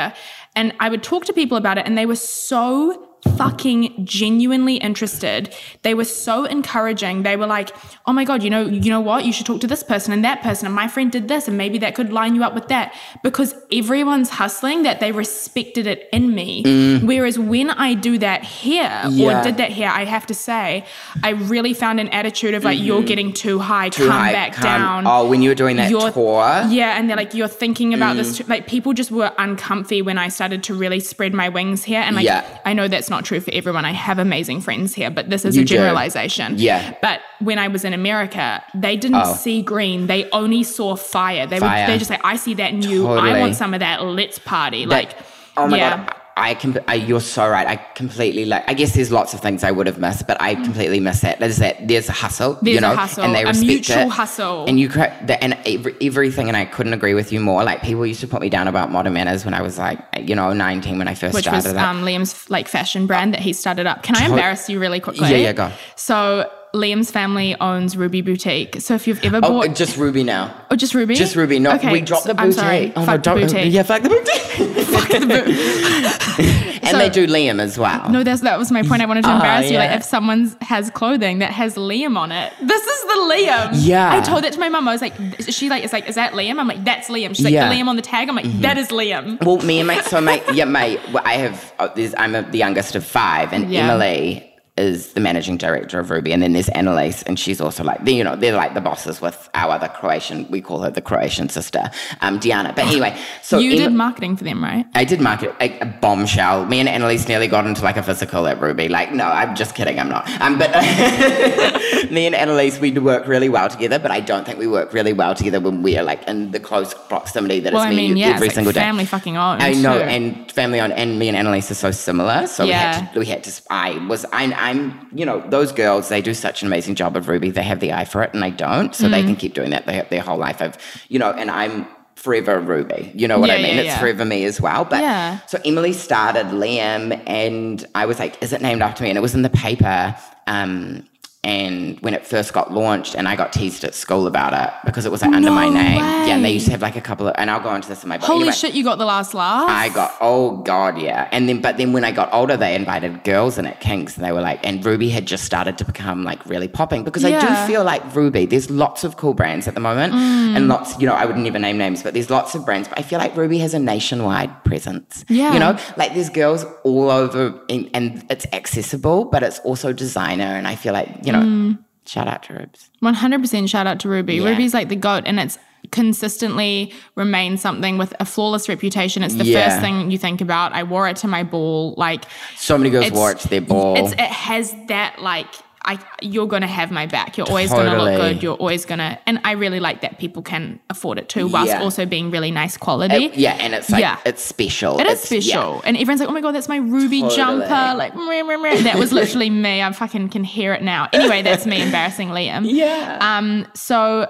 And I would talk to people about it, and they were so fucking genuinely interested. They were so encouraging. They were like, "Oh my god, you know, you know what? You should talk to this person and that person and my friend did this and maybe that could line you up with that." Because everyone's hustling that they respected it in me. Whereas when I do that here Mm. Yeah. or did that here, I have to say, I really found an attitude of like you're getting too high, come Mm-hmm. High, back come- down. Oh, when you were doing that You're- tour. Yeah, and they're like, you're thinking about Mm. this. Too. Like, people just were uncomfy when I started to really spread my wings here. And like, Yeah. I know that's not true for everyone. I have amazing friends here, but this is You a do. generalization. Yeah. But when I was in America, they didn't Oh. see green. They only saw fire. They Fire. would. They just like, I see that new. you. I want some of that. Let's party. like, oh my yeah. god, I can. I, you're so right. I completely like. I guess there's lots of things I would have missed, but I completely miss that. There's that. There's a hustle. There's you a know, hustle, and they respect a mutual it. hustle. And you cre- the, and every, everything, and I couldn't agree with you more. Like people used to put me down about modern manners when I was like, you know, 19 when I first which started. was um, Liam's like fashion brand that he started up. Can I embarrass you really quickly? Yeah, yeah, go. So Liam's family owns Ruby Boutique. So if you've ever oh, bought, just Ruby now. oh, just Ruby, Just Ruby. No, okay, we dropped the boutique. I'm sorry, Oh fuck no, the boutique. Yeah, fuck the boutique. fuck the boutique. and So- they do Liam as well. No, that's that was my point. I wanted to Ah, embarrass you. Like if someone has clothing that has Liam on it, this is the Liam. Yeah. I told that to my mum. I was like, is she like, it's like, is that Liam? I'm like, that's Liam. She's like, Yeah. Mm-hmm. the Liam on the tag. I'm like, that is Liam. Well, me and my so my yeah my I have uh, there's, I'm a, the youngest of five, and Yeah. Emily is the managing director of Ruby, and then there's Annalise, and she's also like you know they're like the bosses with our other Croatian we call her the Croatian sister, um, Diana. But anyway, so you Em- did marketing for them, right? I did market a, a bombshell. Me and Annalise nearly got into like a physical at Ruby. Like, no, I'm just kidding. I'm not. Um, but me and Annalise, we work really well together. But I don't think we work really well together when we are like in the close proximity that Well, it's I me mean, you yeah, every like single day. family fucking owned. I know, too. and family on, and me and Annalise are so similar. So we Yeah. had to, we had to. I was, I, I'm, you know, those girls. They do such an amazing job of Ruby. They have the eye for it, and I don't. So Mm. they can keep doing that. They have their whole life of, you know, and I'm forever Ruby. You know what Yeah, I mean? yeah, it's yeah. forever me as well. But Yeah. so Emily started Liam, and I was like, "Is it named after me?" And it was in the paper. Um, and when it first got launched, and I got teased at school about it because it was like under my No name. Yeah, and they used to have like a couple of, and I'll go into this in my book. Holy Anyway, shit, you got the last laugh. I got oh god yeah, and then but then when I got older, they invited girls in at Kinks, and they were like, and Ruby had just started to become like really popping because I do feel like Ruby. There's lots of cool brands at the moment, Mm. and lots you know I would never name names, but there's lots of brands. But I feel like Ruby has a nationwide presence. Yeah. you know, like there's girls all over, and, and it's accessible, but it's also designer, and I feel like you know, Mm. shout out to Rubes. 100% shout out to Ruby. Yeah. Ruby's like the goat and it's consistently remains something with a flawless reputation. It's the Yeah. first thing you think about. I wore it to my ball. Like So many girls wore it to their ball. It's, it has that like I you're gonna have my back. You're always gonna look good. You're always gonna and I really like that people can afford it too, whilst Yeah. also being really nice quality. It- yeah, and it's like Yeah. it's special. It is It's- yeah. special. And everyone's like, oh my God, that's my ruby Totally. jumper. Like, meh, meh, meh. that was literally me. I fucking can hear it now. Anyway, that's me embarrassing Liam. Yeah. Um, so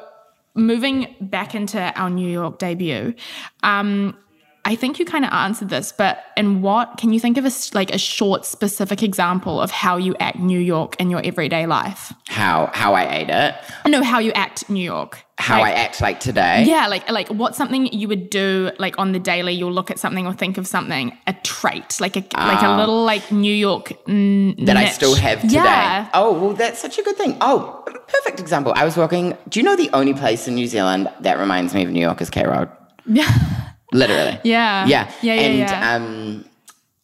moving back into our New York debut, um, I think you kind of answered this, but in what can you think of a like a short, specific example of how you act New York in your everyday life? how how I ate it, No, how you act New York. how Like- I act like today. yeah, like like what's something you would do like on the daily? You'll look at something or think of something, a trait, like a like a little like New York mm, that I still have today. Yeah. Oh, well, that's such a good thing. Oh, perfect example. I was walking. Do you know the only place in New Zealand that reminds me of New York is K Road? Yeah. Literally. Yeah. Yeah. Yeah, yeah, and, yeah. um,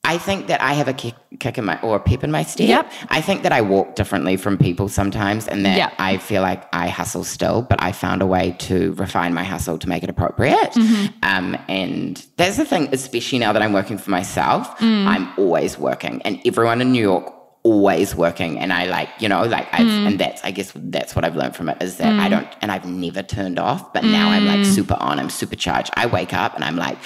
I think that I have a kick, kick in my or a pep in my step. Yep. I think that I walk differently from people sometimes, and that Yeah. I feel like I hustle still, but I found a way to refine my hustle to make it appropriate. Mm-hmm. Um, and that's the thing, especially now that I'm working for myself, Mm. I'm always working, and everyone in New York always working and I like you know like I've Mm. and that's I guess that's what I've learned from it is that I don't and I've never turned off but now I'm like Mm. super on I'm supercharged I wake up and I'm like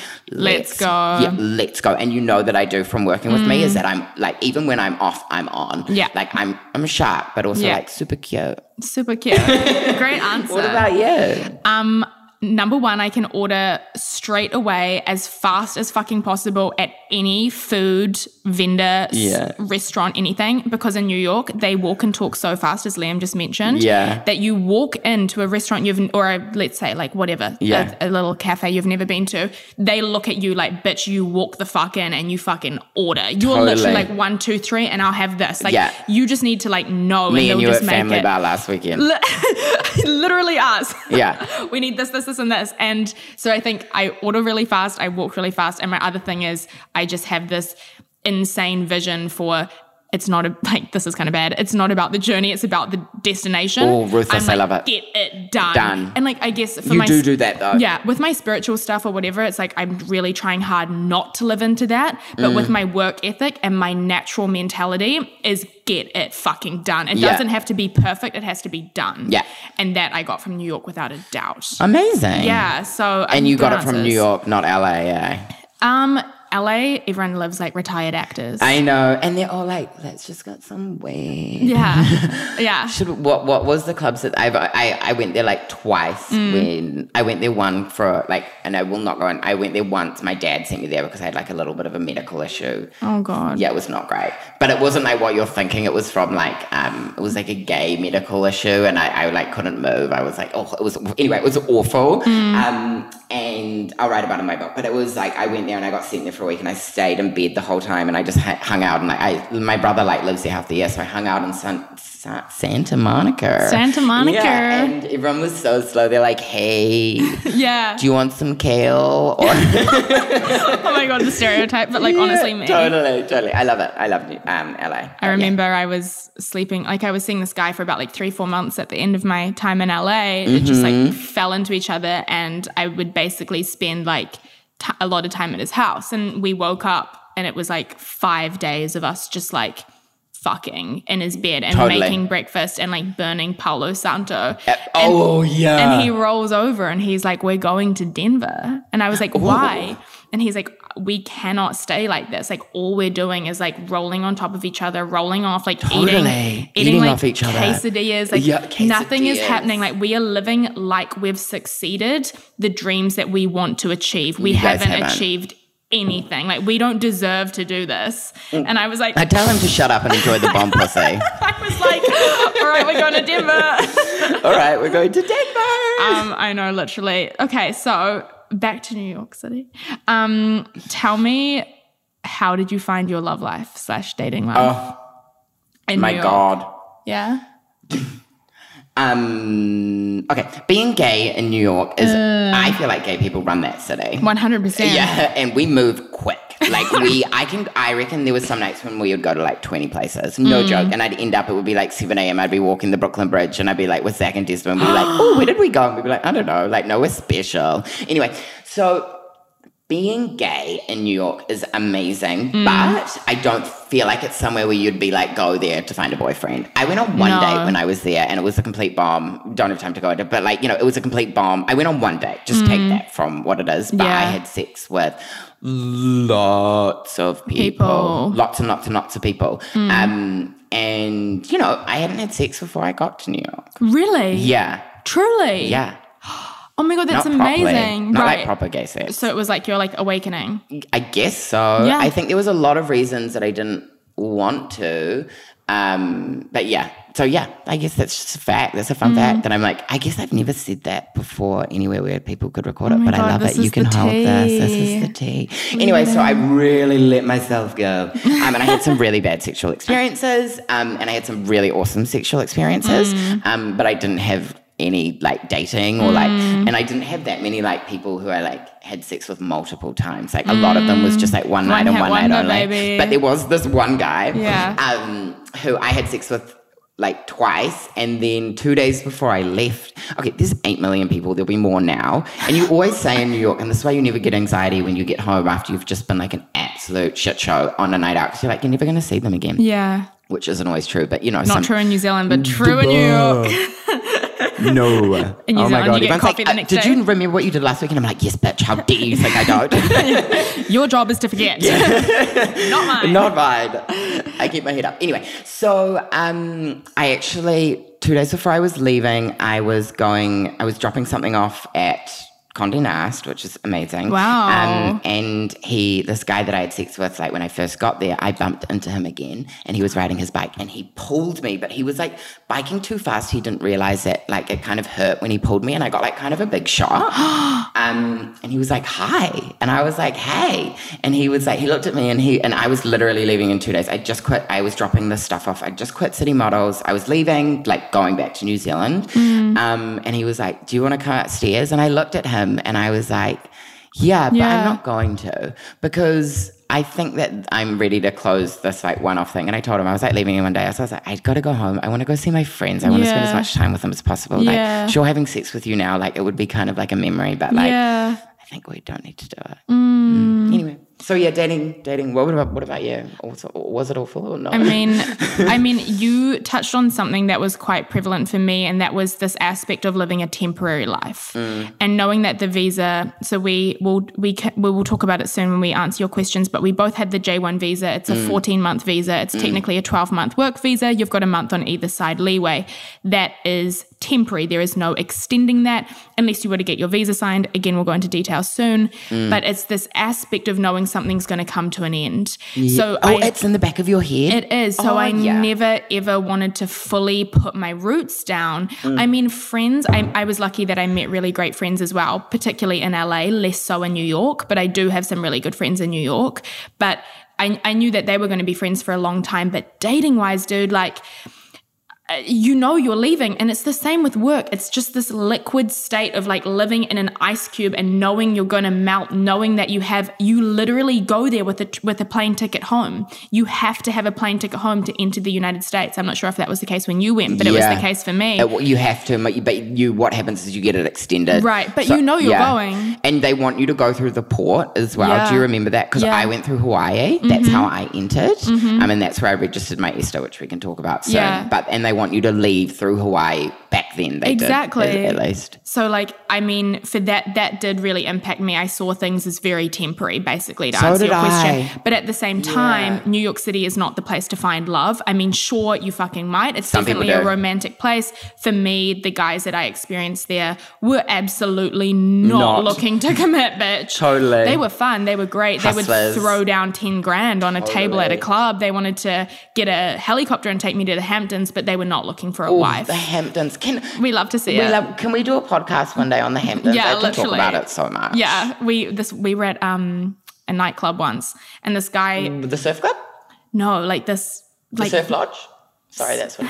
Let's go. yeah let's go and you know that I do from working with me is that I'm like even when I'm off I'm on Mm. Yeah. like I'm I'm sharp but also Yeah. like super cute Super cute. Great answer. what about you Um, number one, I can order straight away as fast as fucking possible at any food vendor, Yeah. restaurant, anything. Because in New York, they walk and talk so fast, as Liam just mentioned. Yeah. That you walk into a restaurant you've, or a, let's say like whatever, Yeah. a, a little cafe you've never been to, they look at you like, bitch, you walk the fuck in and you fucking order. You're Totally. literally like one, two, three, and I'll have this. Like, Yeah. you just need to like know Me and and you just at Family it. Bar last weekend. literally us. Yeah. we need this, this, this, and this. And so I think I order really fast, I walk really fast. And my other thing is I just have this insane vision for it's not a, like this is kind of bad. It's not about the journey, it's about the destination. Oh, ruthless, I'm I love it. Get it done. Done. And like I guess for You my do do that though. yeah, with my spiritual stuff or whatever, it's like I'm really trying hard not to live into that. But with Mm. my work ethic and my natural mentality is get it fucking done. It Yeah. doesn't have to be perfect, it has to be done. Yeah. And that I got from New York without a doubt. Amazing. Yeah, so And you got it from New. York, not LA, eh? Um, LA, everyone lives like retired actors. I know. And they're all like, let's just get some weed. yeah, yeah. Should, what what was the clubs that I've, I I went there like twice Mm. when I went there one for like and I will not go. I went there once. My dad sent me there because I had like a little bit of a medical issue. Oh god. Yeah, it was not great. But it wasn't like what you're thinking. It was from like um it was like a gay medical issue and I, I like couldn't move. I was like, oh it was anyway, it was awful. Um and I'll write about it in my book. But it was like I went there and I got sent there for a week and I stayed in bed the whole time and I just hung out and like I my brother like lives there half the year, so I hung out in San, Sa- Santa Monica. Santa Monica. Yeah, and everyone was so slow. They're like, hey, Yeah. do you want some kale? Or oh my god, the stereotype, but like honestly, me. Totally, totally. I love it. I love um, LA. I remember I was sleeping, like I was seeing this guy for about like three, four months at the end of my time in LA. It just Mm-hmm. like fell into each other, and I would basically spend like t- a lot of time at his house. And we woke up, and it was like five days of us just like fucking in his bed and Totally. making breakfast and like burning Palo Santo. Uh, oh, yeah. And he rolls over and he's like, We're going to Denver. And I was like, Why? And he's like, We cannot stay like this. Like, all we're doing is like rolling on top of each other, rolling off, like eating, Totally. eating, Eating like off each other. quesadillas. Like, Yeah, nothing is happening. Like, we are living like we've succeeded the dreams that we want to achieve. We haven't, haven't. achieved anything. Like, we don't deserve to do this. And I was like, I tell him to shut up and enjoy the bomb pussy. I was like, All right, we're going to Denver. All right, we're going to Denver. um, I know, literally. Okay, so back to New York City. Um, tell me, how did you find your love life slash dating life? oh in my New York? god. Yeah. Um. Okay, being gay in New York is. I feel like gay people run that city. One hundred percent. Yeah, and we move quick. Like we, I can, I reckon there was some nights when we would go to like twenty places, no mm. joke, and I'd end up. It would be like seven a.m. I'd be walking the Brooklyn Bridge, and I'd be like with Zach and Desmond. We'd be like, "Oh, where did we go?" And we'd be like, "I don't know." Like, no, we're special. Anyway, so being gay in New York is amazing, mm. but I don't feel like it's somewhere where you'd be like, go there to find a boyfriend. I went on one No. date when I was there and it was a complete bomb. Don't have time to go into it, but like, you know, it was a complete bomb. I went on one date, just take mm. that from what it is. But I had sex with lots of people, People. lots and lots and lots of people. Um, and, you know, I hadn't had sex before I got to New York. Really? Yeah. Truly? Yeah. Oh my god, that's Not properly. amazing. Not right. like proper gay sex. so it was like your like awakening. I guess so. Yeah. I think there was a lot of reasons that I didn't want to. Um, but yeah. So yeah, I guess that's just a fact. That's a fun Mm. fact. that I'm like, I guess I've never said that before anywhere where people could record it, Oh my but I love it. You can hold this. This is the tea. Anyway, so I really let myself go. Um, and I had some really bad sexual experiences. Um, and I had some really awesome sexual experiences. Mm. Um, but I didn't have any like dating or like Mm. and I didn't have that many like people who I like had sex with multiple times. Like a lot of them was just like one, night and one night wonder, only. baby. But there was this one guy Yeah. um, who I had sex with like twice and then two days before I left. Okay, there's eight million people, there'll be more now. And you always say in New York, and this is why you never get anxiety when you get home after you've just been like an absolute shit show on a night out. Because you're like, you're never gonna see them again. Yeah. Which isn't always true, but you know, Not some, true in New Zealand, but true in New York. No. Oh my god! you Everyone's like, uh, did you remember what you did last week? And I'm like, yes, bitch. How dare you think I don't? Your job is to forget. Not mine. Not mine. I keep my head up. Anyway, so um, I actually two days before I was leaving, I was going. I was dropping something off at Condé Nast, which is amazing. Wow. Um, and he, this guy that I had sex with, like when I first got there, I bumped into him again, and he was riding his bike, and he pulled me, but he was like biking too fast. He didn't realize that, like it kind of hurt when he pulled me, and I got like kind of a big shock. um, and he was like, "Hi," and I was like, "Hey," and he was like, he looked at me, and he, and I was literally leaving in two days. I just quit. I was dropping this stuff off. I just quit City Models. I was leaving, like going back to New Zealand. Um, and he was like, "Do you want to come upstairs?" And I looked at him, and I was like, "Yeah, but Yeah. I'm not going to because." I think that I'm ready to close this like one-off thing, and I told him I was like leaving in one day. So I was like, I got to go home. I want to go see my friends. I want to spend as much time with them as possible. Yeah. Like, sure, having sex with you now, like it would be kind of like a memory, but like, yeah. I think we don't need to do it. Mm. Anyway, so yeah, dating, dating. What about what about you? Also, was it awful or not? I mean, I mean, you touched on something that was quite prevalent for me, and that was this aspect of living a temporary life, mm. and knowing that the visa. So we will we we will talk about it soon when we answer your questions. But we both had the J one visa. It's a mm. fourteen month visa. It's mm. technically a twelve month work visa. You've got a month on either side leeway. That is temporary. There is no extending that unless you were to get your visa signed. Again, we'll go into detail soon. But it's this aspect of knowing something's going to come to an end. So oh, I, it's in the back of your head. it is. So Oh, I yeah. never ever wanted to fully put my roots down. Mm. I mean, friends, I, I was lucky that I met really great friends as well, particularly in LA, less so in New York, but I do have some really good friends in New York. But I, I knew that they were going to be friends for a long time. But dating wise, dude, like, you know you're leaving and it's the same with work it's just this liquid state of like living in an ice cube and knowing you're going to melt knowing that you have you literally go there with a with a plane ticket home you have to have a plane ticket home to enter the united states i'm not sure if that was the case when you went but it was the case for me Uh, you have to, but you. What happens is you get it extended, Right, but you know you're going. and they want you to go through the port as well. Yeah. Do you remember that? Because Yeah. Mm-hmm. I went through Hawaii. That's how I entered. I mean, that's where I registered my ESTA, which we can talk about soon. Yeah. But and they want you to leave through Hawaii. Back then, they did, Exactly. at, at least. So like I mean for that that did really impact me. I saw things as very temporary basically to So answer did your question. I. But at the same time, New York City is not the place to find love. I mean sure you fucking might. It's Some definitely a romantic place. For me, the guys that I experienced there were absolutely not, Not. looking to commit, bitch. Totally. They were fun. They were great. They would throw down 10 grand on a table at a club. They wanted to get a helicopter and take me to the Hamptons, but they were not looking for a Ooh, wife. the Hamptons. Can we love to see we it. love? Can we do a podcast one day on the Hamptons? Yeah, I talk about it so much. Yeah, we this we were at um a nightclub once, and this guy, the surf club, no, like this, the like surf lodge. Sorry, that's what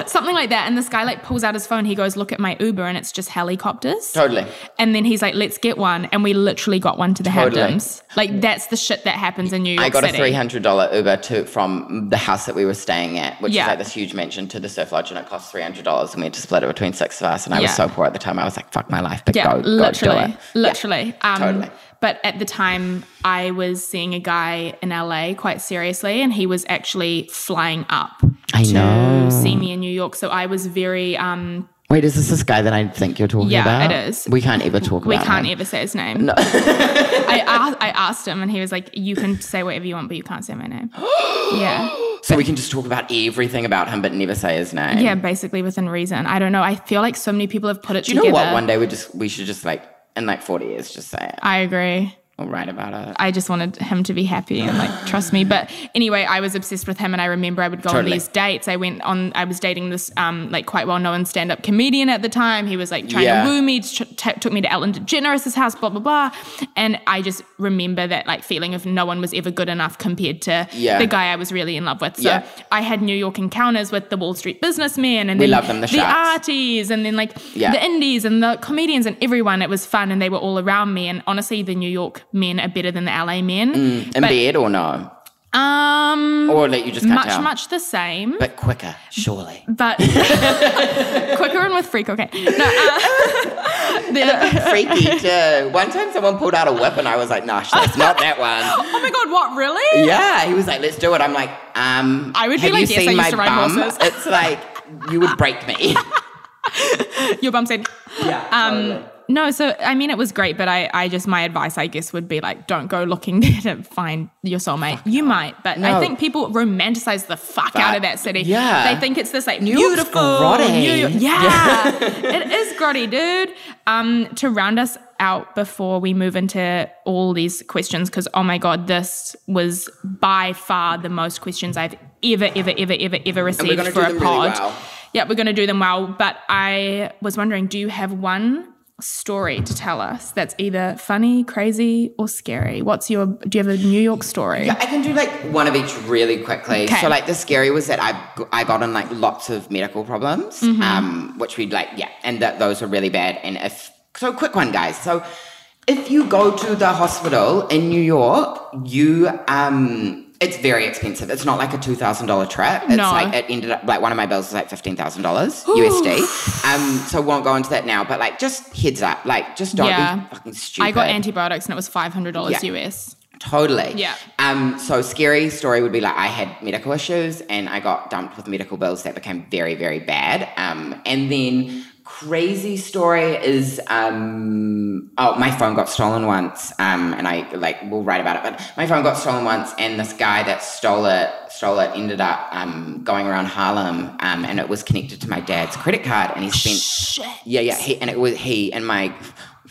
it's something like that. And this guy like pulls out his phone. He goes, "Look at my Uber," and it's just helicopters. totally. And then he's like, "Let's get one," and we literally got one to the Totally. Hamptons. Like that's the shit that happens in New York I got City. a three hundred dollar Uber to from the house that we were staying at, which Yeah. is like this huge mansion, to the surf lodge, and it cost three hundred dollars, and we had to split it between six of us. And I Yeah. was so poor at the time. I was like, "Fuck my life," but Yeah, go, go literally, do it. literally. Um, totally. But at the time, I was seeing a guy in LA quite seriously, and he was actually flying up I to know. see me in New York. So I was very um, Wait, is this this guy that I think you're talking Yeah, about? Yeah, it is. We can't ever talk We about. We can't him. ever say his name. No. I, asked, I asked him, and he was like, "You can say whatever you want, but you can't say my name." yeah, So we can just talk about everything about him, but never say his name. yeah, basically within reason. I don't know. I feel like so many people have put it Do you together. know what? One day we just we should just like in like forty years just say it. I agree. Or write about it. I just wanted him to be happy and like trust me. But anyway, I was obsessed with him, and I remember I would go on these dates. I went on. I was dating this um like quite well known stand up comedian at the time. He was like trying Yeah. to woo me. T- t- took me to Ellen DeGeneres' house. Blah blah blah. And I just remember that like feeling of no one was ever good enough compared to Yeah. the guy I was really in love with. So Yeah. I had New York encounters with the Wall Street businessmen and We then them, the sharks. arties and then like Yeah. the indies and the comedians and everyone. It was fun and they were all around me. And honestly, the New York men are better than the LA men. in but- bed or no? Um, Or like you just can't much, tell. much the same, But quicker, surely. but quicker and with freak. Okay, no, uh, the, Freaky too. One time someone pulled out a whip and I was like, nah, that's not that one. oh my god, what really? Yeah, he was like, let's do it. I'm like, um, I would be have like, you yes, I seen used my to ride bum? horses. It's like, you would break me. Your bum said. yeah. Um, no, so I mean, it was great, but I, I just my advice, I guess, would be like, don't go looking there to find your soulmate. you might, but I think people romanticize the fuck out of that city. yeah. they think it's this like New beautiful. grotty. New York- yeah, it is grotty, dude. Um, to round us out before we move into all these questions because oh my god, this was by far the most questions I've ever, ever, ever, ever, ever received for a them really pod. well. Yeah, we're gonna do them well. But I was wondering, do you have one story to tell us that's either funny, crazy, or scary? What's your do you have a New York story? Yeah, I can do like one of each really quickly. Okay. So like the scary was that I I got in like lots of medical problems, Mm-hmm. um, which we'd like yeah, and that those were really bad. And if so, quick one, guys. So if you go to the hospital in New York, you um. It's very expensive. It's not like a two thousand dollar trip. It's No. like it ended up like one of my bills was like fifteen thousand dollars USD. Um, so won't go into that now. But like, just heads up, like, just don't Yeah. be fucking stupid. I got antibiotics and it was five hundred dollars Yeah. US. Totally. Yeah. Um, so scary story would be like I had medical issues and I got dumped with medical bills that became very, very bad. Um, and then crazy story is um oh my phone got stolen once. Um and I like will write about it, but my phone got stolen once and this guy that stole it stole it ended up um going around Harlem um and it was connected to my dad's credit card and he spent Shit. yeah, yeah. He, and it was he and my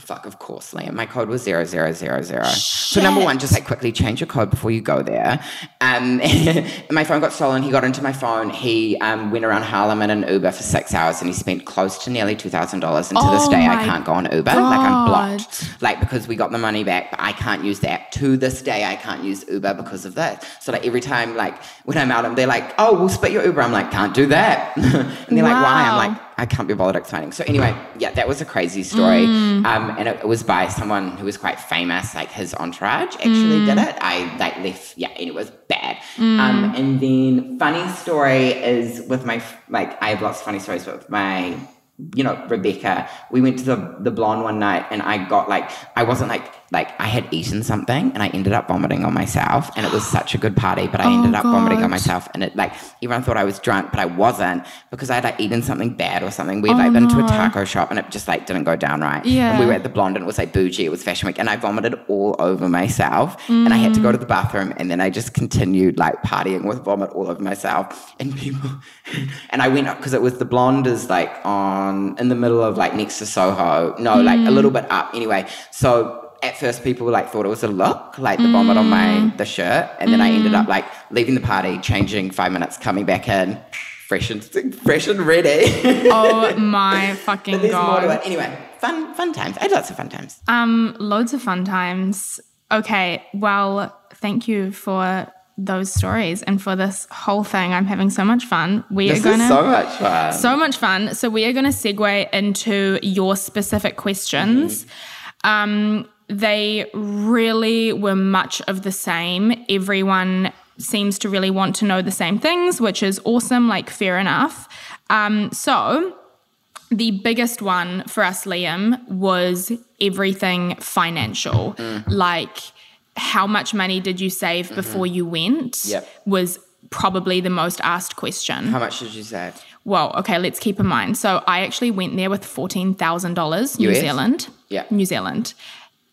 fuck, of course, Liam. My code was zero zero zero zero. So number one, just like quickly change your code before you go there. Um, my phone got stolen. He got into my phone. He um, went around Harlem in an Uber for six hours, and he spent close to nearly two thousand dollars. And to this Oh day, I can't go on Uber. Like I'm blocked. Like because we got the money back, but I can't use the app. To this day, I can't use Uber because of that. So like every time, like when I'm out, and they're like, "Oh, we'll split your Uber." I'm like, "Can't do that." and they're like, "Why?" I'm like. I can't be bothered explaining. So anyway, yeah, that was a crazy story, Mm. um, and it, it was by someone who was quite famous. Like his entourage actually did Mm. it. I like left, yeah, and it was bad. Um, and then funny story is with my like I have lots of funny stories with my. You know, Rebecca, we went to the, the blonde one night and I got like, I wasn't like, like I had eaten something and I ended up vomiting on myself and it was such a good party, but I Oh, ended up vomiting on myself and it like, everyone thought I was drunk, but I wasn't because I had like eaten something bad or something. We had oh, like been to a taco shop and it just like didn't go down right. Yeah. And we were at the blonde and it was like bougie, it was fashion week and I vomited all over myself and I had to go to the bathroom and then I just continued like partying with vomit all over myself and people, and I went up because it was the blonde is like on, in the middle of like next to Soho. No, like a little mm. bit up anyway. So at first people like thought it was a look, like the vomit on my the shirt, and then I ended up like leaving the party, changing five minutes, coming back in, fresh and fresh and ready. Oh my fucking But there's more to god. Anyway, fun fun times. I had lots of fun times. Um, loads of fun times. Okay, well, thank you for those stories and for this whole thing. I'm having so much fun. We This are gonna so much fun. so much fun. So we are going to segue into your specific questions. Um, they really were much of the same. Everyone seems to really want to know the same things, which is awesome. Like fair enough. Um, so the biggest one for us, Liam, was everything financial. Like, how much money did you save before you went? Yep. Was probably the most asked question. How much did you save? Well, okay, let's keep in mind. So I actually went there with $14,000 New? Zealand. Yeah. New Zealand.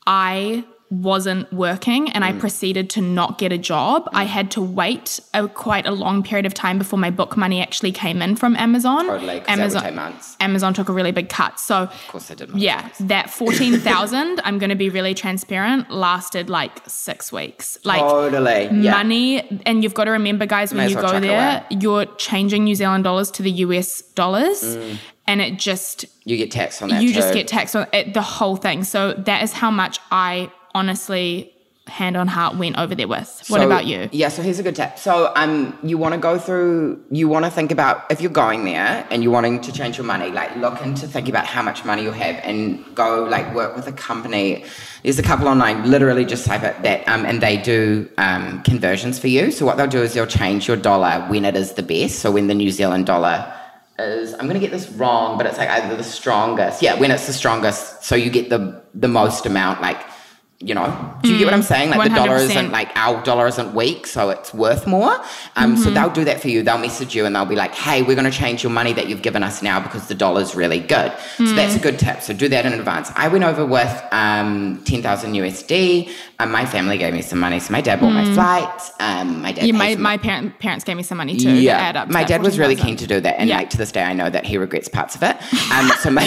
I wasn't working and I Mm. proceeded to not get a job. I had to wait a, quite a long period of time before my book money actually came in from Amazon. Totally, 'cause that would Amazon, months. Amazon took a really big cut. So, Of course I did. yeah, that 14,000, I'm going to be really transparent, lasted like six weeks. Like, Totally. Yeah. money and you've got to remember guys when May you well go there you're changing new zealand dollars to the us dollars and it just You get taxed on that. you just get taxed on it, the whole thing so that is how much i honestly hand on heart went over there with what So- about you Yeah, so here's a good tip. So um you want to go through you want to think about if you're going there and you're wanting to change your money, like look into thinking about how much money you have and go like work with a company. There's a couple online, literally just type it that um and they do um conversions for you. So what they'll do is they'll change your dollar when it is the best. So when the New Zealand dollar is I'm gonna get this wrong, but it's like either the strongest. Yeah, when it's the strongest, so you get the the most amount like you know, do you get what I'm saying? Like the dollar isn't like our dollar isn't weak, so it's worth more. Um, So they'll do that for you. They'll message you and they'll be like, "Hey, we're going to change your money that you've given us now because the dollar's really good." So that's a good tip. So do that in advance. I went over with um, ten thousand USD. Um, my family gave me some money, so my dad bought my flights. Um, my dad. Yeah, my, my parent, parents gave me some money too. to add up to my dad was really 14,000. keen to do that, and Yeah. like to this day, I know that he regrets parts of it. Um, so my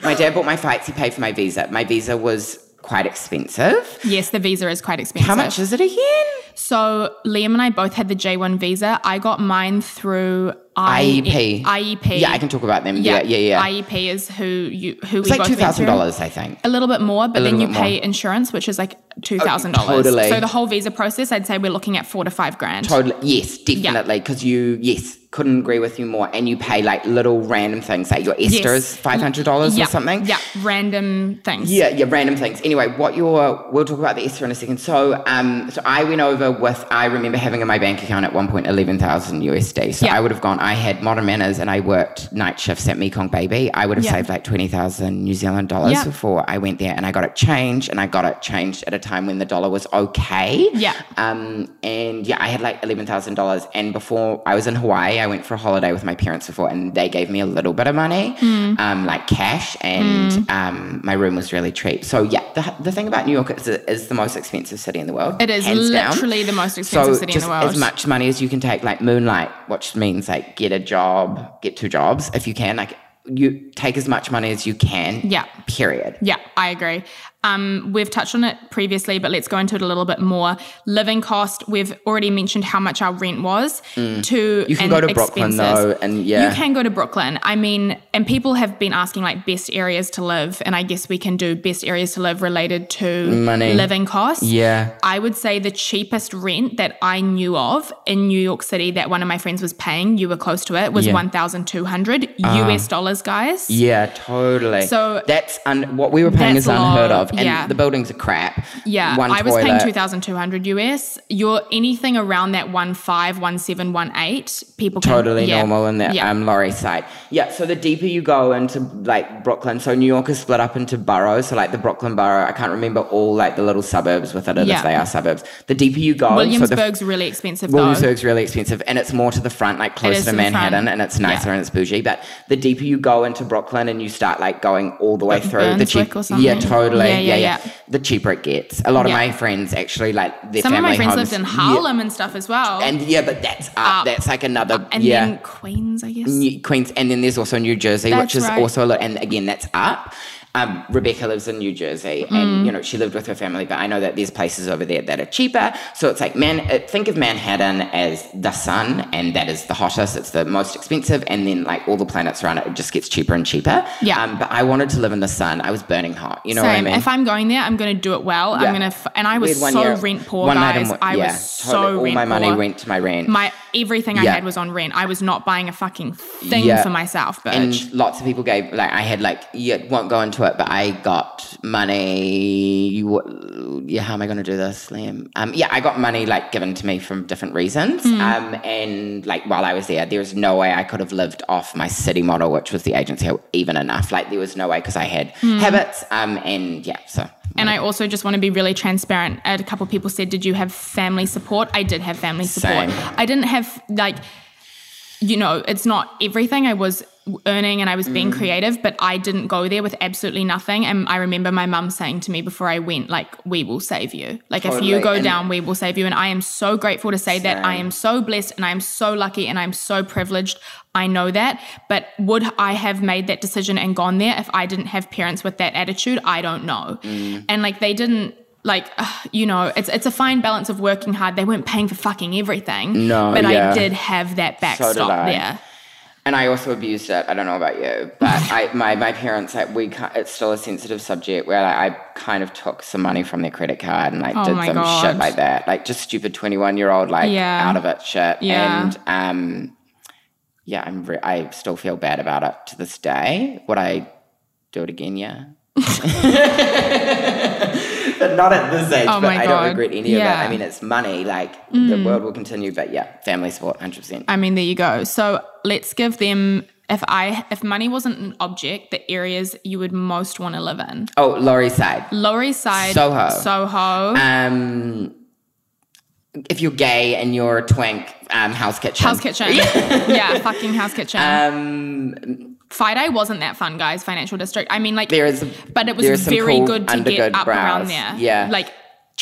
my dad bought my flights. He paid for my visa. My visa was quite expensive. Yes, the visa is quite expensive. How much is it again? So Liam and I both had the J1 visa. I got mine through I- IEP. IEP. Yeah, I can talk about them. Yeah, yeah, yeah. IEP is who you who it's we like two thousand dollars, I think. A little bit more, but then you pay more. insurance, which is like two thousand dollars. Oh, totally. So the whole visa process, I'd say we're looking at four to five grand. Totally. Yes, definitely. Because you, yes, couldn't agree with you more. And you pay like little random things, like your ESTA Yes. is five hundred dollars yeah, or something. Yeah, random things. Yeah, yeah, random things. Anyway, what your we'll talk about the ESTA in a second. So, um, so I went over with I remember having in my bank account at one point eleven thousand USD. So Yeah. I would have gone. I had modern manners and I worked night shifts at Mekong Baby. I would have Yeah. saved like twenty thousand New Zealand dollars before I went there, and I got it changed, and I got it changed at a time when the dollar was okay. Yeah. Um, and yeah, I had like eleven thousand dollars, and before I was in Hawaii, I went for a holiday with my parents before, and they gave me a little bit of money, Hmm. um, like cash, and um, my room was really cheap. So yeah, the, the thing about New York is it is the most expensive city in the world. It is hands down. literally the most expensive so city in the world. as much money as you can take, like moonlight, which means like get a job, get two jobs if you can, like. You take as much money as you can. Yeah. Period. Yeah, I agree. Um, we've touched on it previously, but let's go into it a little bit more. Living cost, we've already mentioned how much our rent was to Mm. You can go to Brooklyn expenses. though, and yeah. You can go to Brooklyn. I mean, and people have been asking like best areas to live, and I guess we can do best areas to live related to Money. living costs. Yeah. I would say the cheapest rent that I knew of in New York City that one of my friends was paying, you were close to it, was Yeah. 1,200 US dollars, guys. Yeah, totally. So- that's un- what we were paying is unheard low, of, and yeah. the buildings are crap. Yeah, One I was paying toilet. two thousand two hundred US. You're anything around that one five, one seven, one eight. People can, totally yeah, normal in that Yeah. um, lorry side. Yeah, so the deeper you go into like Brooklyn, so New York is split up into boroughs. So like the Brooklyn borough, I can't remember all like the little suburbs within it Yeah. if they are suburbs. The deeper you go, so the Williamsburg's really expensive though. Williamsburg's really expensive, and it's more to the front, like closer to. Manhattan, and it's nicer Yeah. and it's bougie. But the deeper you go into Brooklyn, and you start like going all the way through, the Bushwick cheap, or yeah, totally, Yeah, yeah, yeah, The cheaper it gets. A lot of Yeah. my friends actually like their Some of family my friends homes, lived in yeah. Harlem and stuff as well. and yeah, but that's up. Up. that's like another, and yeah. then Queens, I guess. New- Queens, and then there's also New Jersey, That's which is right. also a lot, and again, that's up. Um, Rebecca lives in New Jersey, Mm. and you know she lived with her family, but I know that there's places over there that are cheaper. So it's like man, uh, think of Manhattan as the sun, and that is the hottest. It's the most expensive, and then like all the planets around it, it just gets cheaper and cheaper. Yeah. Um, but I wanted to live in the sun. I was burning hot. You know what I mean? If I'm going there, I'm going to do it well. Yeah. I'm going to, f- and I was so year- rent poor, one night guys. in- I yeah, was so totally. all rent my money poor. went to my rent. My everything I had was on rent. I was not buying a fucking thing Yeah. for myself, bitch. and lots of people gave like I had like yeah won't go into it, but I got money. You, yeah, how am I going to do this, Liam? Um, yeah, I got money like given to me from different reasons. Hmm. Um, and like while I was there, there was no way I could have lived off my city model, which was the agency, even enough. Like there was no way because I had Hmm. habits. Um, and yeah, so And I also just want to be really transparent. A couple of people said, Did you have family support? I did have family support. Same. I didn't have, like, you know, it's not everything. I was earning and I was Mm. being creative, but I didn't go there with absolutely nothing. And I remember my mum saying to me before I went, like, we will save you. Like, if you go And- down, we will save you. And I am so grateful to say that I am so blessed and I am so lucky and I'm so privileged. I know that. But would I have made that decision and gone there if I didn't have parents with that attitude? I don't know. Mm. And like, they didn't. Like you know, it's it's a fine balance of working hard. They weren't paying for fucking everything. No, but yeah. I did have that backstop I. there. And I also abused it. I don't know about you, but I, my, my parents, like, we, it's still a sensitive subject where like, I kind of took some money from their credit card and like Oh did some God. shit like that, like just stupid twenty one year old like Yeah. out of it shit. Yeah. And um, yeah, I'm re- I still feel bad about it to this day. Would I do it again? Yeah. but not at this age. Oh but I don't regret any Yeah. of it. I mean, it's money. Like the world will continue, but yeah, family support, hundred percent. I mean, there you go. So let's give them if I if money wasn't an object, the areas you would most want to live in. Oh, Laurie side. Lower East Side, Soho. Soho, Um, if you're gay and you're a twink, um, Hell's Kitchen. Hell's Kitchen. yeah, fucking Hell's Kitchen. Um, Friday wasn't that fun, guys. Financial District. I mean, like, there is, but it was there are some very cool good to get up around there. Yeah, like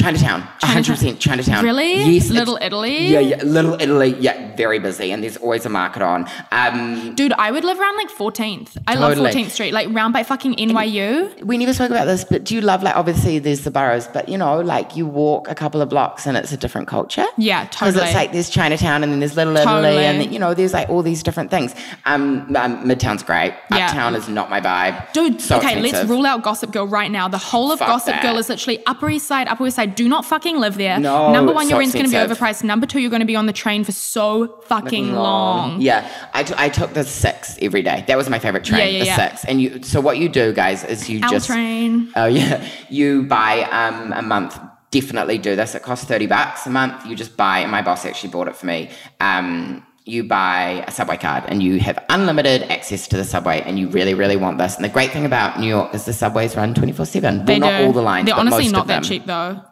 Chinatown, hundred percent Chinatown. Really? Yes, Little Italy? Yeah, yeah, Little Italy. Yeah, very busy, and there's always a market on. Um, Dude, I would live around like 14th. I love 14th Street, like round by fucking NYU. we never spoke about this, but do you love like obviously there's the boroughs, but you know like you walk a couple of blocks and it's a different culture. Yeah, totally. Because it's like there's Chinatown and then there's Little Italy Totally. and then, you know there's like all these different things. Um, um Midtown's great. Yeah. Uptown is not my vibe. Dude, so okay, let's rule out Gossip Girl right now. The whole of Fuck Gossip that. Girl is literally Upper East Side, Upper East Side. Do not fucking live there. No, Number one, your rent's going to be overpriced. Number two, you're going to be on the train for so fucking long. Yeah, I, t- I took the six every day. That was my favorite train, Yeah, yeah, the yeah. six. And you, so what you do, guys, is you L just train. Oh yeah, you buy um, a month. Definitely do this. It costs thirty bucks a month. You just buy, and my boss actually bought it for me. Um, you buy a subway card, and you have unlimited access to the subway. And you really, really want this. And the great thing about New York is the subways run twenty four seven. They Well, not do. all the lines. They're honestly not that them. cheap though.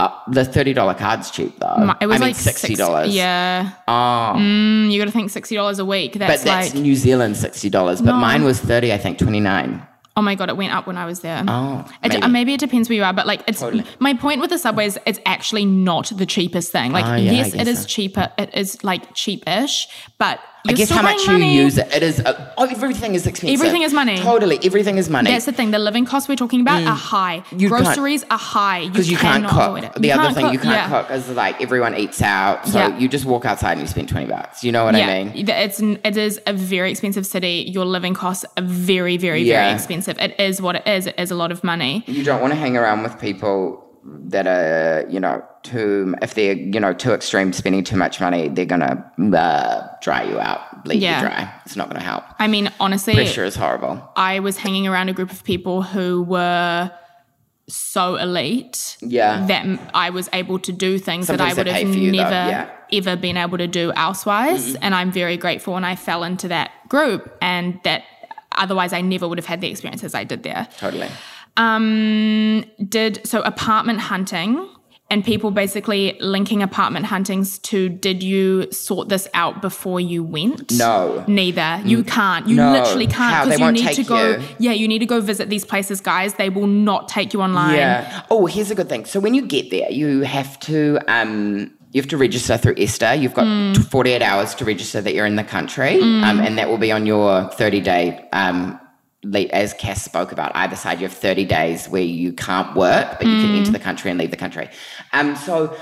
Uh, the thirty dollar card's cheap though. It was I mean, like sixty dollars. Yeah. Oh, Mm, you got to think sixty dollars a week. but That's that's like, New Zealand sixty dollars. But No. mine was thirty. I think twenty nine. oh my god, it went up when I was there. Oh, It, maybe. maybe. maybe it depends where you are, but like it's Totally. my point with the subways. It's actually not the cheapest thing. Like Ah, yeah, yes, it is so. cheaper. It is like cheapish, but I you're guess how much money. you use it. It is. Uh, oh, everything is expensive. Everything is money. Totally, everything is money. That's the thing. The living costs we're talking about are high. Mm. You Groceries are high. because you, can't cook. it. The You other thing you can't yeah. cook is like everyone eats out, so Yeah. you just walk outside and you spend twenty bucks. You know what yeah, I mean? it's it is a very expensive city. Your living costs are very, very, very expensive. It is what it is. It is a lot of money. You don't want to hang around with people that are, you know, too. If they're, you know, too extreme, spending too much money, they're gonna uh, dry you out, leave Yeah. you dry. It's not gonna help. I mean, honestly, Pressure is horrible. I was hanging around a group of people who were so elite Yeah. that i was able to do things that I would have you, never yeah. ever been able to do elsewise. And I'm very grateful and I fell into that group and that otherwise I never would have had the experiences I did there. Totally. Um, did so apartment hunting and people basically linking apartment huntings to did you sort this out before you went? No. Neither. You can't. You No. literally can't because you need to go. you? Yeah, you need to go visit these places, guys. They will not take you online. Yeah. Oh, here's a good thing. So when you get there, you have to um, you have to register through ESTA. You've got Mm. 48 hours to register that you're in the country, um, and that will be on your 30 day. Um, as Cass spoke about, either side you have 30 days where you can't work, but you Mm. can enter the country and leave the country. Um, so.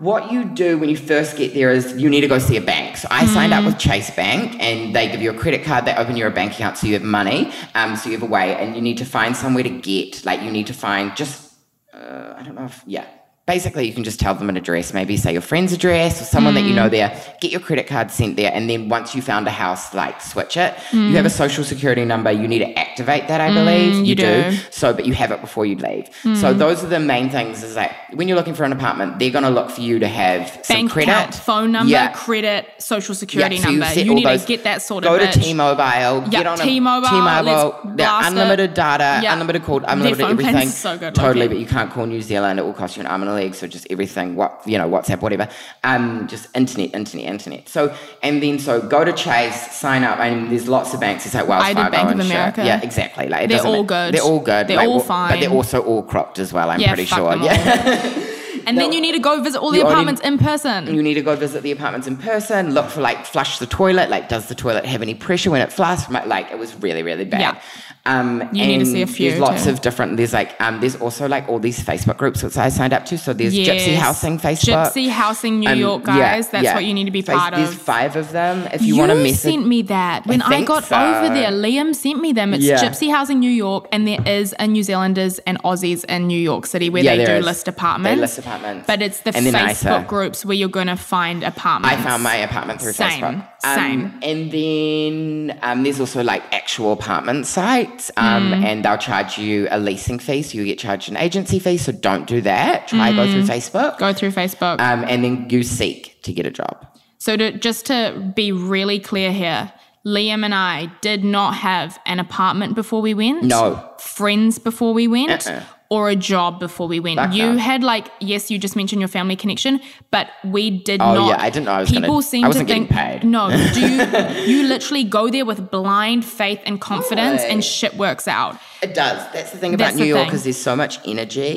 What you do when you first get there is you need to go see a bank. So I signed Mm. up with Chase Bank, and they give you a credit card. They open your bank account, so you have money. Um, so you have a way, and you need to find somewhere to get. Like you need to find just uh, I don't know if, yeah. Basically, you can just tell them an address, maybe say your friend's address or someone that you Mm. know there. Get your credit card sent there, and then once you found a house, like switch it. Mm. You have a social security number. You need to activate that, I believe. you do. So, but you have it before you leave. So those are the main things. Is like when you're looking for an apartment, they're going to look for you to have some Bank credit, account, phone number, Yeah. credit, social security Yeah, so number. You, need those- to get that sorted. Go to bitch. T-Mobile. Yeah, get on a T-Mobile, T-Mobile. let's it. unlimited data, Yeah. unlimited call, unlimited everything. so good, Totally, but you can't call New Zealand. It will cost you an arm and leg. So just everything. What you know, WhatsApp, whatever. Um, just internet, internet, internet. So and then so go to Chase, sign up. I mean, there's lots of banks. It's like Wells I did Fargo Bank of and shit. America. Yeah, exactly. Like it They're all good. They're all good. They're Like, all fine. But they're also all cropped as well. I'm Yeah, pretty sure. Yeah. And then you need to go visit all the apartments in person. You need to go visit the apartments in person. Look for like flush the toilet. Like, does the toilet have any pressure when it flushed? Like, it was really, really bad. Yeah. Um, You need to and see a few, There's lots too. of different. There's like um, there's also like all these Facebook groups which I signed up to. So there's Gypsy Housing Facebook. Gypsy Housing New Um, York, yeah, guys. That's yeah. what you need to be part There's of. five of them. If you, want to message, sent me that when I, think got so. over there. Liam sent me them. It's Yeah. Gypsy Housing New York, and there is a New Zealanders and Aussies in New York City where Yeah, they do is. list apartments. They list apartments. but it's the And Facebook groups where you're going to find apartments. I found my apartment through Same, Facebook. Um, same. And then um, there's also like actual apartment sites, um, Mm. and they'll charge you a leasing fee, so you get charged an agency fee. So don't do that. Try go Mm. through Facebook, Go through Facebook. um, and then you Seek to get a job. So to just to be really clear here, Liam and I did not have an apartment before we went. No. Friends before we went. Uh-uh. Or a job before we went. Fuck you no. had like yes, you just mentioned your family connection, but we did Oh, not. yeah, I didn't know I was People gonna- seem I to wasn't getting think paid. no. Do you? you literally go there with blind faith and confidence, Totally. and shit works out. It does. That's the thing about That's New York thing. Mm. is there's so much energy.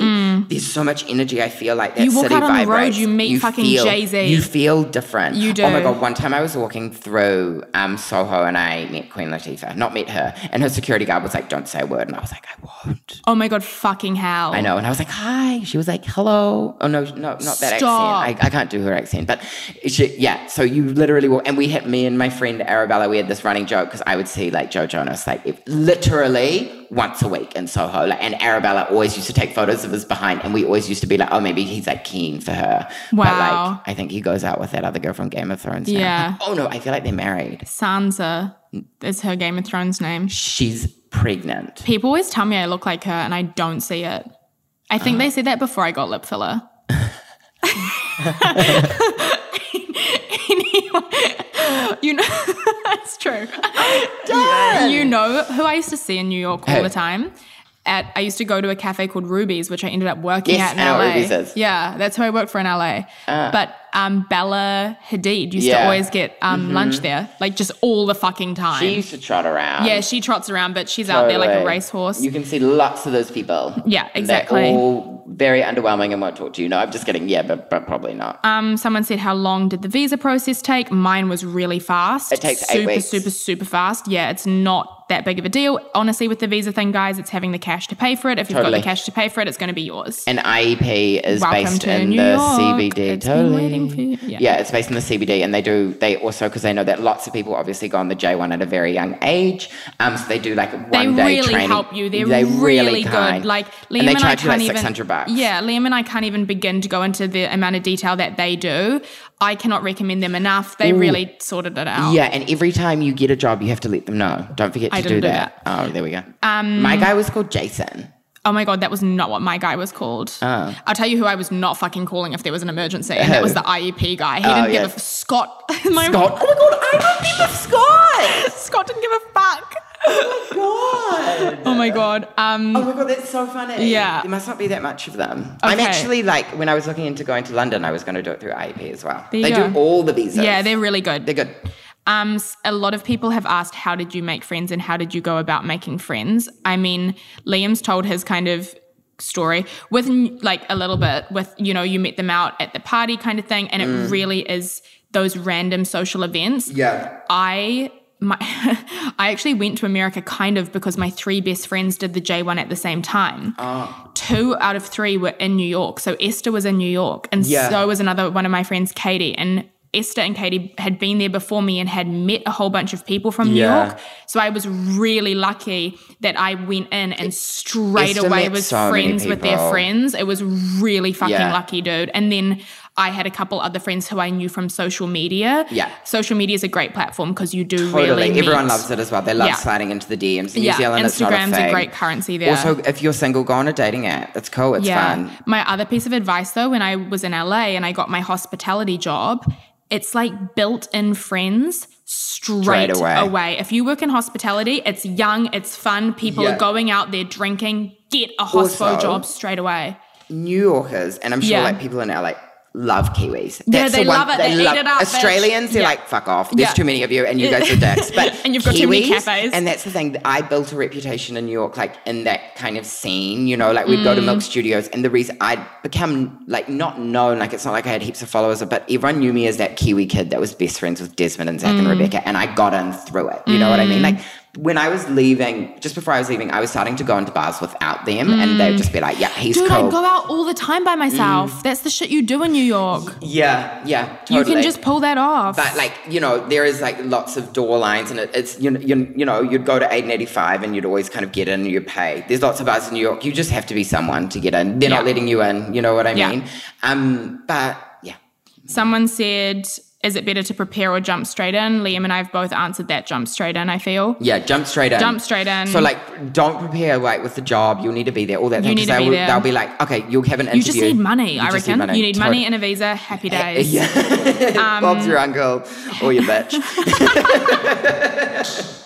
There's so much energy. I feel like that You walk city out on the road, you meet fucking Jay-Z. You feel different. You do. Oh my god! One time I was walking through um, Soho and I met Queen Latifah. Not met her, and her security guard was like, "Don't say a word," and I was like, "I won't." Oh my god, fucking hell! I know, and I was like, "Hi." She was like, "Hello." Oh no, no, not that Stop. accent. I, I can't do her accent, but she, yeah. So you literally walk, and we had me and my friend Arabella. We had this running joke because I would see like Joe Jonas like if, literally once a week in Soho, like, and Arabella always used to take photos of us behind, and we always used to be like, "Oh, maybe he's like keen for her." But Wow. like, I think he goes out with that other girl from Game of Thrones. now. Yeah. Oh no, I feel like they're married. Sansa is her Game of Thrones name. She's pregnant. People always tell me I look like her, and I don't see it. I think Uh. they said that before I got lip filler. anyway, you know, that's true. done. You know who I used to see in New York all Who? the time? At I used to go to a cafe called Ruby's, which I ended up working Yes, at in LA. Yeah, that's who I worked for in LA. but um, Bella Hadid used to Yeah. Mm-hmm. always get um, lunch there, like just all the fucking time. She used to trot around. yeah, she trots around, but she's out there like a Totally. racehorse. You can see lots of those people. Yeah, exactly. All very underwhelming and won't talk to you. No, I'm just kidding. Yeah, but, but probably not. Um, someone said, "How long did the visa process take?" Mine was really fast. It takes eight super, weeks. super, super fast. Yeah, it's not that big of a deal. Honestly, with the visa thing, guys, it's having the cash to pay for it. If you've got the cash to pay for it, it's going to be yours. and IEP is Welcome based to in New the York. CBD. It's totally. Waiting for. Yeah. it's based in the CBD, and they do. They also because they know that lots of people obviously go on the J one at a very young age. Um, so they do like one they day really training. help you. They're They really, kind. good. Like Liam and they and, I charge you can't like even. six hundred bucks. Yeah, Liam and I can't even begin to go into the amount of detail that they do. I cannot recommend them enough. They really sorted it out. Yeah, and every time you get a job, you have to let them know. Don't forget to I do do that. Oh, there we go. Um, My guy was called Jason. Oh my god, that was not what my guy was called. Oh. I'll tell you who I was not fucking calling if there was an emergency, and that was the IEP guy. He didn't give yeah. a f- Scott. my God, oh my god, I remember Scott. Scott didn't give a fuck. Oh my god. Oh my god. Um, Oh my god, that's so funny. Yeah. There must not be that much of them. I'm actually like when I was looking into going to London, I was going to do it through IEP as well. There they do all the visas. yeah, they're really good. they're good. Um, a lot of people have asked, how did you make friends and how did you go about making friends? I mean, Liam's told his kind of story with like a little bit with, you know, you met them out at the party kind of thing. And it really is those random social events. Yeah. I my I actually went to America kind of because my three best friends did the J1 at the same time. Two out of three were in New York. So Esther was in New York and Yeah. so was another one of my friends, Katie. And Esther and Katie had been there before me and had met a whole bunch of people from New York. So I was really lucky that I went in and straight Esther away was so friends with their friends. It was really fucking Yeah. lucky, dude. And then I had a couple other friends who I knew from social media. Yeah. Social media is a great platform because you do Totally. really Everyone loves it as well. They love Yeah. sliding into the DMs in New Yeah, Zealand. not a, Instagram's a, great currency there. Also, if you're single, go on a dating app. It's cool. It's yeah. fun. My other piece of advice though, when I was in LA and I got my hospitality job, it's like built-in friends straight, Straight away. away. If you work in hospitality, it's young, it's fun. People Yeah. are going out there drinking. Get a hospo Also- job straight away. New Yorkers, and I'm sure Yeah. like people in LA love Kiwis. Yeah, That's they the one, love it. They eat it up, bitch. Australians, they're Yeah. like, fuck off. There's Yeah. too many of you, and you guys are dicks. But And you've got too many Kiwis- cafes. And that's the thing. I built a reputation in New York, like in that kind of scene. You know, like we'd go to Mm. Milk Studios, and the reason I'd become like not known, like it's not like I had heaps of followers, but everyone knew me as that Kiwi kid that was best friends with Desmond and Zach Mm. and Rebecca, and I got in through it. You know what I mean? Like when I was leaving, just before I was leaving, I was starting to go into bars without them, and they'd just be like, "Yeah, he's Mm. Dude, cool." I go out all the time by myself. That's the shit you do in New York. Yeah, yeah, totally. You can just pull that off. But like you know, there is like lots of door lines, and it, it's you know, you, you know you'd go to eight and eighty five, and you'd always kind of get in, and you'd pay. There's lots of bars in New York. You just have to be someone to get in. They're not letting you in. You know what I Yeah. mean? Um, but yeah, Someone said is it better to prepare or jump straight in? Liam and I have both answered that jump straight in, I feel. Yeah, jump straight in. Jump straight in. So like, don't prepare like with the job. You'll need to be there. All that. thing, need to be will, there. They'll be like, okay, you'll have an interview. You just need money, You I reckon. money. You need money and a visa. Happy days. Yeah. Um, Bob's your uncle or your bitch.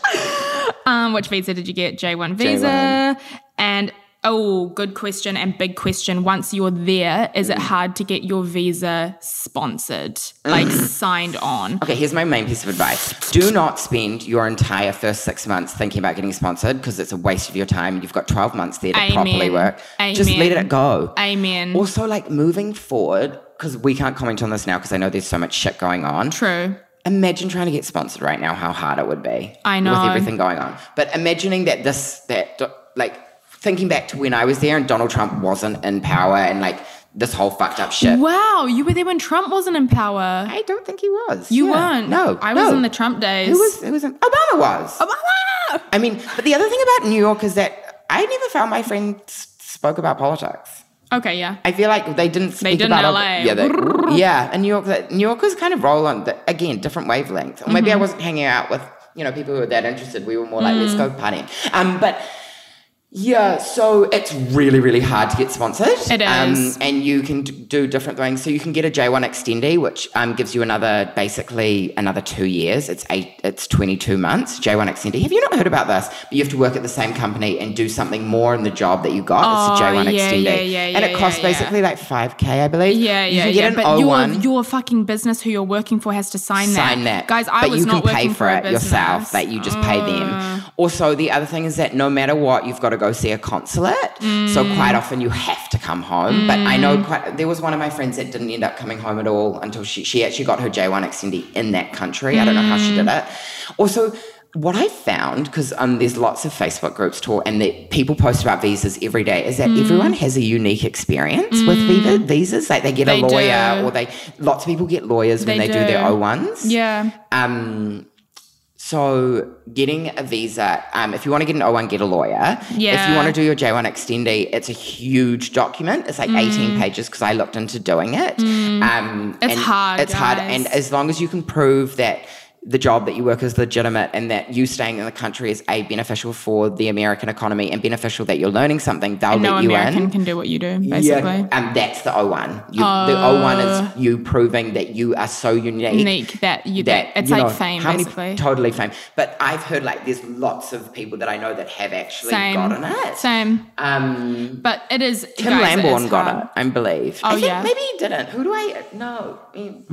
Um, which visa did you get? J1 visa. And oh, good question and big question. Once you're there, is it Mm. hard to get your visa sponsored, like signed on? Okay, here's my main piece of advice. Do not spend your entire first six months thinking about getting sponsored because it's a waste of your time. You've got 12 months there to Amen. properly work. Amen. Just let it go. Amen. Also, like moving forward, because we can't comment on this now because I know there's so much shit going on. True. Imagine trying to get sponsored right now, how hard it would be. I know. With everything going on. But imagining that this, that, like, thinking back to when I was there and Donald Trump wasn't in power and, like, this whole fucked up shit. Wow, you were there when Trump wasn't in power. I don't think he was. You Yeah. weren't. No. I was no. in the Trump days. Who was, who was in, Obama was. Obama! I mean, but the other thing about New York is that I never found my friends spoke about politics. Okay, yeah. I feel like they didn't speak did in about LA. Yeah, they, yeah. And New York, that- New Yorkers kind of roll on the, again different wavelengths. Or maybe I Mm-hmm. wasn't hanging out with you know people who were that interested. We were more like let's go partying. Um, but yeah, so it's really really hard to get sponsored. It Um, and you can do different things. So you can get a J1 extendee, which um, gives you another basically another two years. It's eight. It's twenty two months. J1 extendee. Have you not heard about this? But you have to work at the same company and do something more in the job that you got. it's a Oh, J1 yeah, extendee, yeah, yeah, and it costs yeah, yeah. basically like five k, I believe. Yeah, you yeah, yeah. an But O1, your your fucking business who you're working for has to sign, sign that. Guys, I but was you not can pay working for a it yourself. That you just pay them. Also, the other thing is that no matter what, you've got to go see a consulate. So Mm. quite often you have to come home. But I know quite there was one of my friends that didn't end up coming home at all until she she actually got her J1 extendee in that country. I don't know how she did Mm. it. Also. What I found, because um, there's lots of Facebook groups talk, and that people post about visas every day, is that Mm. everyone has a unique experience with visa, visas. Like they get They a lawyer, do. or they lots of people get lawyers when They they do, their do. O1s. Yeah. Um, so getting a visa, um, if you want to get an O1, get a lawyer. Yeah. If you want to do your J1 extendee, it's a huge document. It's like 18 pages because I looked into doing it. Um, It's and hard, It's hard. And as long as you can prove that the job that you work is legitimate and that you staying in the country is a beneficial for the American economy and beneficial that you're learning something, they'll no let you American in. can do what you do, basically. Yeah, and that's the O1. You, the O1 is you proving that you are so unique Unique that you that, it's you like know, fame, many- basically. totally fame. But I've heard like there's lots of people that I know that have actually Same. gotten it. Same. Um, But it is Tim guys, Lamborn got hard. it, I believe. Oh, I yeah. maybe he didn't. Who do I know?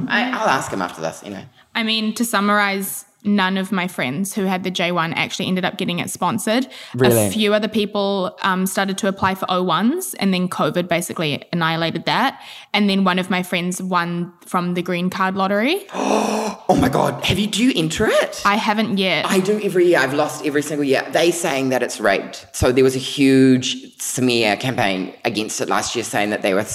I, I'll ask him after this. You know. I mean, to summarize, none of my friends who had the J1 actually ended up getting it sponsored. Really? A few other people um, started to apply for O1s, and then COVID basically annihilated that. And then one of my friends won from the green card lottery. Oh my god, have you? Do you enter it? I haven't yet. I do every year. I've lost every single year. They saying that it's rigged. So there was a huge smear campaign against it last year, saying that they were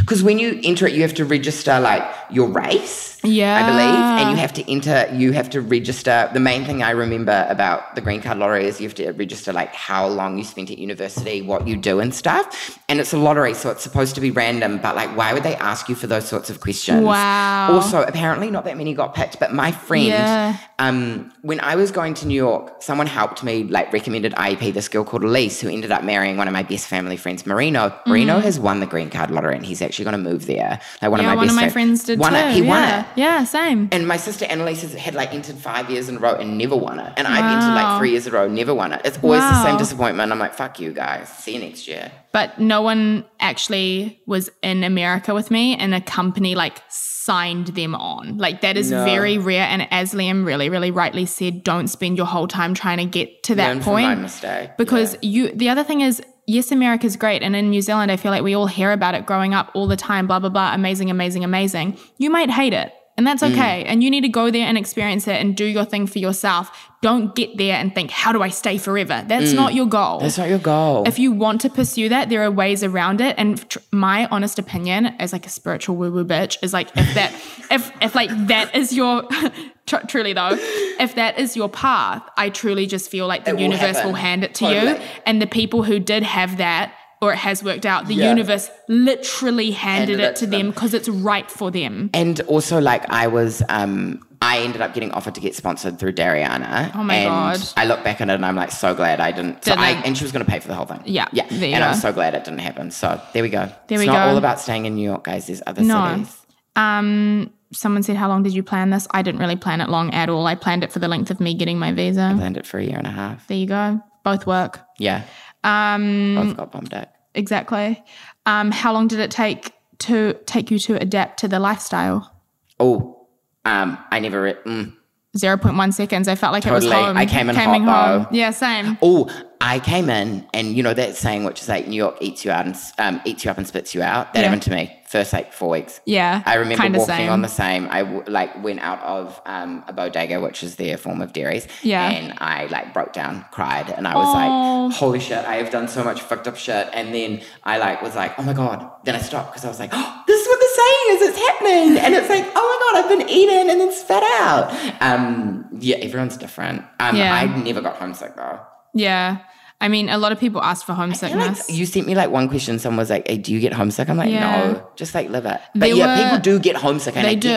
because when you enter it, you have to register like your race. Yeah. I believe, and you have to enter. You have to register. The main thing I remember about the green card lottery is you have to register like how long you spent at university, what you do, and stuff. And it's a lottery, so it's supposed to be random. But like, why would they ask you for those sorts of questions? Wow. Also, apparently, not that many got picked. But my friend Yeah. um, when I was going to New York, someone helped me, like recommended IEP, this girl called Elise, who ended up marrying one of my best family friends, Marino. Marino has won the green card lottery and he's actually going to move there. Like one Mm. yeah, of my one best of my friend- friends did won too. He yeah. won it. Yeah, same. And my sister Annalise had like entered five years in a row and never won it. And I've entered like three years in a row, never won it. It's always the same disappointment. I'm like, fuck you guys. See you next year. but no one actually was in America with me and a company like signed them on. Like that is No. very rare. And as Liam really, really rightly said, don't spend your whole time trying to get to that Learn point. mistake. Because Yeah. you the other thing is, yes, America's great. And in New Zealand, I feel like we all hear about it growing up all the time, blah, blah, blah, amazing, amazing, amazing. You might hate it. And that's Mm. okay. And you need to go there and experience it and do your thing for yourself. Don't get there and think, how do I stay forever? That's not your goal. Mm. That's not your goal. If you want to pursue that, there are ways around it. And tr- my honest opinion, as like a spiritual woo woo bitch, is like if that, if if like that is your, tr- truly though, if that is your path, I truly just feel like the It will universe happen. will hand it to Totally. you. And the people who did have that or it has worked out. The Yeah. universe literally handed, Handed it, it to them because it's right for them. And also, like, I was, um, I ended up getting offered to get sponsored through Dariana. Oh my and God. I look back on it and I'm like, so glad I didn't. So Didn't. and she was going to pay for the whole thing. Yeah, Yeah. and I'm so glad it didn't happen. So there we go. There it's we not go. all about staying in New York, guys. There's other No. cities. Um, someone said, "How long did you plan this?" I didn't really plan it long at all. I planned it for the length of me getting my visa. Planned it for a year and a half. There you go. Both work. Yeah. Um, Both got bombed out. exactly. Um, how long did it take to take you to adapt to the lifestyle? Oh, um, I never. Re- mm. Zero point one seconds. I felt like it was home. I came in Coming hot, home. though. Yeah, same. Oh, I came in, and you know that saying, which is like New York eats you out and um, eats you up and spits you out. That Yeah. happened to me first like four weeks. Yeah, I remember walking same. on the same. I w- like went out of um, a bodega, which is their form of dairies. Yeah. and I like broke down, cried, and I was Aw. like, "Holy shit! I have done so much fucked up shit." And then I like was like, "Oh my god!" Then I stopped because I was like, oh, "This is what the saying is. It's happening!" And it's like, "Oh my god! I've been eaten and then spat out." Um, yeah, everyone's different. Um, Yeah. I never got homesick though. Yeah. I mean, a lot of people ask for feel like homesickness. you sent me like one question. Someone was like, "Hey, do you get homesick?" I'm like, Yeah. "No, just like live it." They But yeah, were- people do get homesick, and they I do.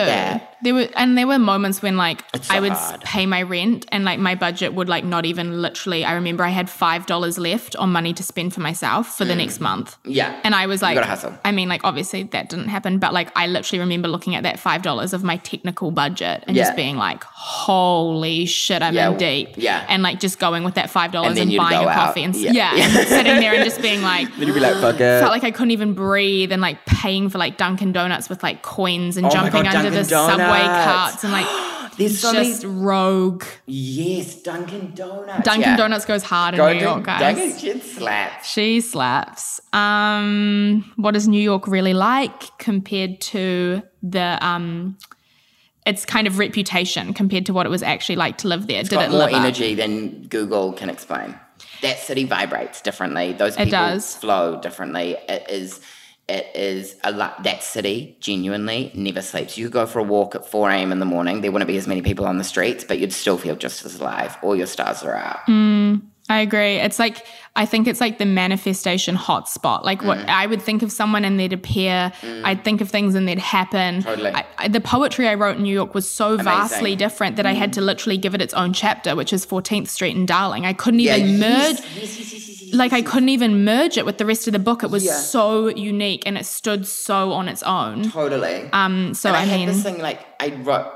There were and there were moments when like so I would hard. pay my rent and like my budget would like not even literally. I remember I had five dollars left on money to spend for myself for the mm. next month. Yeah, And I was like. I mean, like, obviously that didn't happen, but like, I literally remember looking at that $5 of my technical budget and just being like, holy shit, I'm Yeah, in deep. yeah. And like, just going with that $5 and, then you'd buying a out. coffee and Yeah. yeah, and sitting there and just being like, Then you'd be like, "Fuck it." felt like I couldn't even breathe and like paying for like Dunkin' Donuts with like coins and Oh jumping God, under the Dunkin' subway Donuts. carts and like There's so just many. rogue. Yes, Dunkin' Donuts. Dunkin' yeah. Donuts goes hard in Dunkin', New York, guys. Dunkin' shit slaps. She slaps. Um, what is New York really like compared to the um its kind of reputation compared to what it was actually like to live there? It's Did got it more live up? energy than Google can explain. That city vibrates differently. Those people flow differently. It is. It is a lot. That city genuinely never sleeps. You could go for a walk at 4 a.m. in the morning. There wouldn't be as many people on the streets, but you'd still feel just as alive. All your stars are out. I agree. It's like I think it's like the manifestation hotspot. Like Mm. what I would think of someone and they'd appear. I'd think of things and they'd happen. Totally. I, I, the poetry I wrote in New York was so vastly different that I Mm. had to literally give it its own chapter, which is 14th Street and Darling. I couldn't even merge. yes, yes, yes, like I couldn't even merge it with the rest of the book. It was Yeah. so unique and it stood so on its own. Totally. Um, so and I, I, had mean, this thing like I wrote.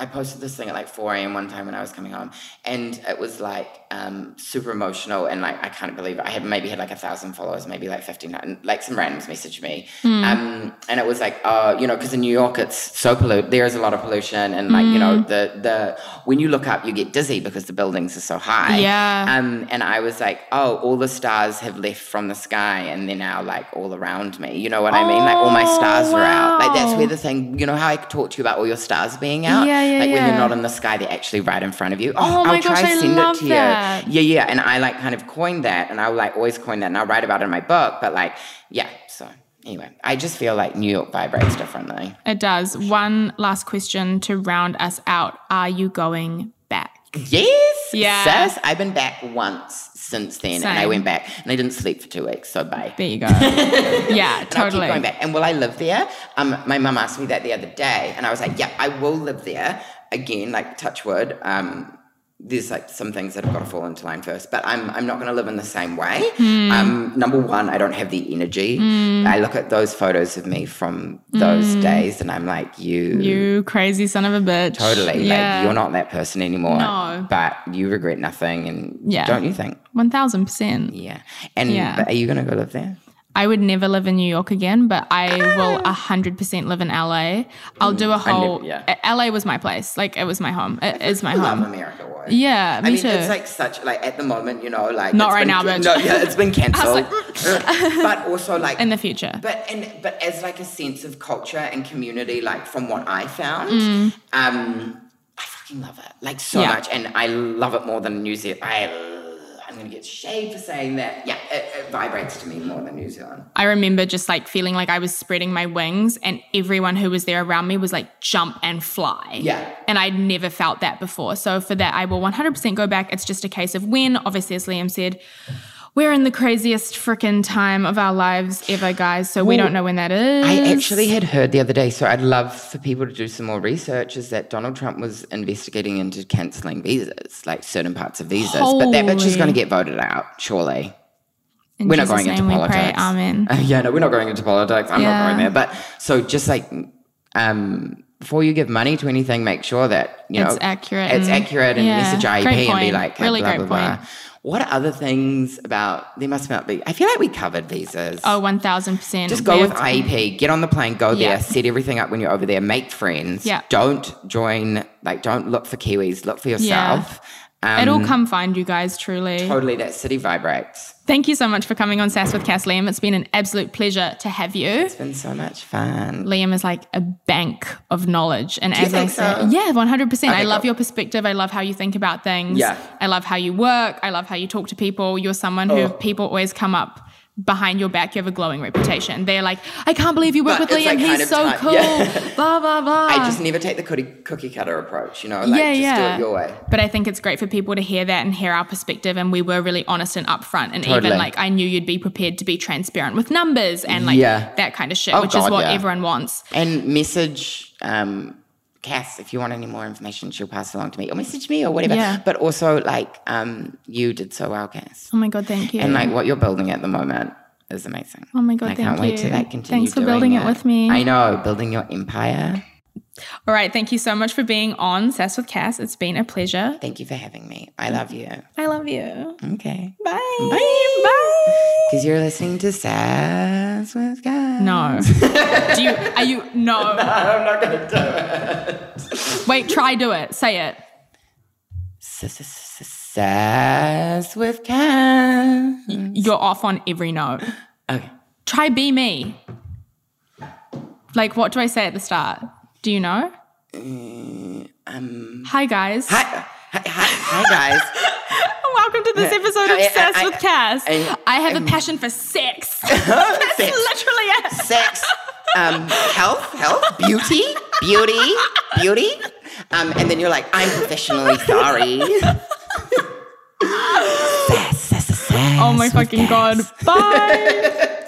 I posted this thing at like 4 a.m. one time when I was coming home, and it was like um, super emotional. And like I can't believe it. I had maybe had like a thousand followers, maybe like 15, and, like some randoms messaged me, Hmm. um, and it was like, uh, you know, because in New York it's so polluted. There is a lot of pollution, and like you Hmm. know, the the when you look up, you get dizzy because the buildings are so high. Yeah. Um, and I was like, oh, all the stars have left from the sky, and they're now like all around me. You know what I mean? Like all my stars are out. Like that's wow. where the thing, you know how I talked to you about all your stars being out? Yeah, yeah, Like when yeah. you're not in the sky, they're actually right in front of you. Oh my I'll gosh, try I send love it to that. you. Yeah, yeah. And I like kind of coined that and I'll like always coin that and I'll write about it in my book. But like, yeah, so anyway, I just feel like New York vibrates differently. it does. One last question to round us out. Are you going back? Yes. Yeah. Sis, I've been back once since then and I went back and I didn't sleep for two weeks, so bye. There you go. yeah, And I'll keep totally. going back. And will I live there? Um, my mum asked me that the other day, and I was like, "Yeah, I will live there." Again, like touch wood. Um, there's like some things that have got to fall into line first, but I'm I'm not going to live in the same way. Hmm. Um, number one, I don't have the energy. I look at those photos of me from those days, and I'm like, you. You crazy son of a bitch. totally, Yeah. like you're not that person anymore. No. but you regret nothing, and Yeah. don't you think? 1000%. Yeah, and Yeah. but are you going to go live there? I would never live in New York again, but I will 100% live in LA. I'll do a never- whole. yeah. LA was my place. Like, it was my home. It is my home. America. Why? Yeah, me I mean, too. it's like such like at the moment, you know, like Not right been- now, but. No, yeah, it's been cancelled. like, but also like in the future. but and but as like a sense of culture and community, like from what I found, um, I fucking love it, like so Mm. Yeah. much, and I love it more than New Zealand. I, I'm gonna get shade for saying that. Yeah, it, it vibrates to me more than New Zealand. I remember just like feeling like I was spreading my wings, and everyone who was there around me was like jump and fly. Yeah. And I'd never felt that before. So for that, I will 100% go back. It's just a case of when, obviously, as Liam said, We're in the craziest freaking time of our lives ever, guys. So we don't know when that is. I actually had heard the other day, so I'd love for people to do some more research, is that Donald Trump was investigating into cancelling visas, like certain parts of visas. But that bitch is going to get voted out, surely. In we're not Jesus' going into politics. Pray, amen. Uh, yeah, no, we're not going into politics. I'm Yeah. not going there. But so just like um, before you give money to anything, make sure that you know It's accurate It's and- accurate and yeah, message IEP and be like Really blah, great blah, blah. point. What other things about there must not be? I feel like we covered visas. Oh, 1000%. Just go with IEP. Get on the plane. Go there. Set everything up when you're over there. Make friends. Yeah. Don't join. Like, don't look for Kiwis. Look for yourself. Um, It'll come find you guys, truly. Totally, that city vibrates. Thank you so much for coming on Sass with Cass Liam. It's been an absolute pleasure to have you. It's been so much fun. Liam is like a bank of knowledge. And you as I said, so? yeah, 100%. I love cool. your perspective. I love how you think about things. Yeah. I love how you work. I love how you talk to people. You're someone who Oh. people always come up behind your back. You have a glowing reputation. They're like, I can't believe you work But with Liam. like He's so time- cool. yeah. Blah, blah, blah. I just never take the cookie, cookie cutter approach, you know? Like, yeah, just yeah. do it your way. But I think it's great for people to hear that and hear our perspective. And we were really honest and upfront. And Totally. even like I knew you'd be prepared to be transparent with numbers and like Yeah. that kind of shit, Oh, which is what yeah. everyone wants. And message um, Cass if you want any more information, she'll pass it along to me or message me or whatever. Yeah. But also, like, um, you did so well, Cass. Oh my God, thank you. And like what you're building at the moment is amazing. Oh my God, I can't wait to like continue. Thanks for building it with me. I know, building your empire. All right. Thank you so much for being on Sass with Cass. It's been a pleasure. Thank you for having me. I love you. I love you. Okay. Bye. Bye. Bye. Because you're listening to Sass with Guys. No. do you, are you, no. I'm not going to do it. Wait, try do it. Say it. Sass with Cass. You're off on every note. Okay. Try be me. Like, what do I say at the start? Do you know? Um. Hi, guys. Hi, hi, hi, hi guys. Welcome to this episode of I- I- Sass I- with Cass. I- I have a I'm- passion for sex. That's Sex. literally it. Sex, um, health, health, beauty, beauty, beauty. Um, and then you're like, I'm professionally sorry. Sass, sass, sass, Oh my fucking god. Bye.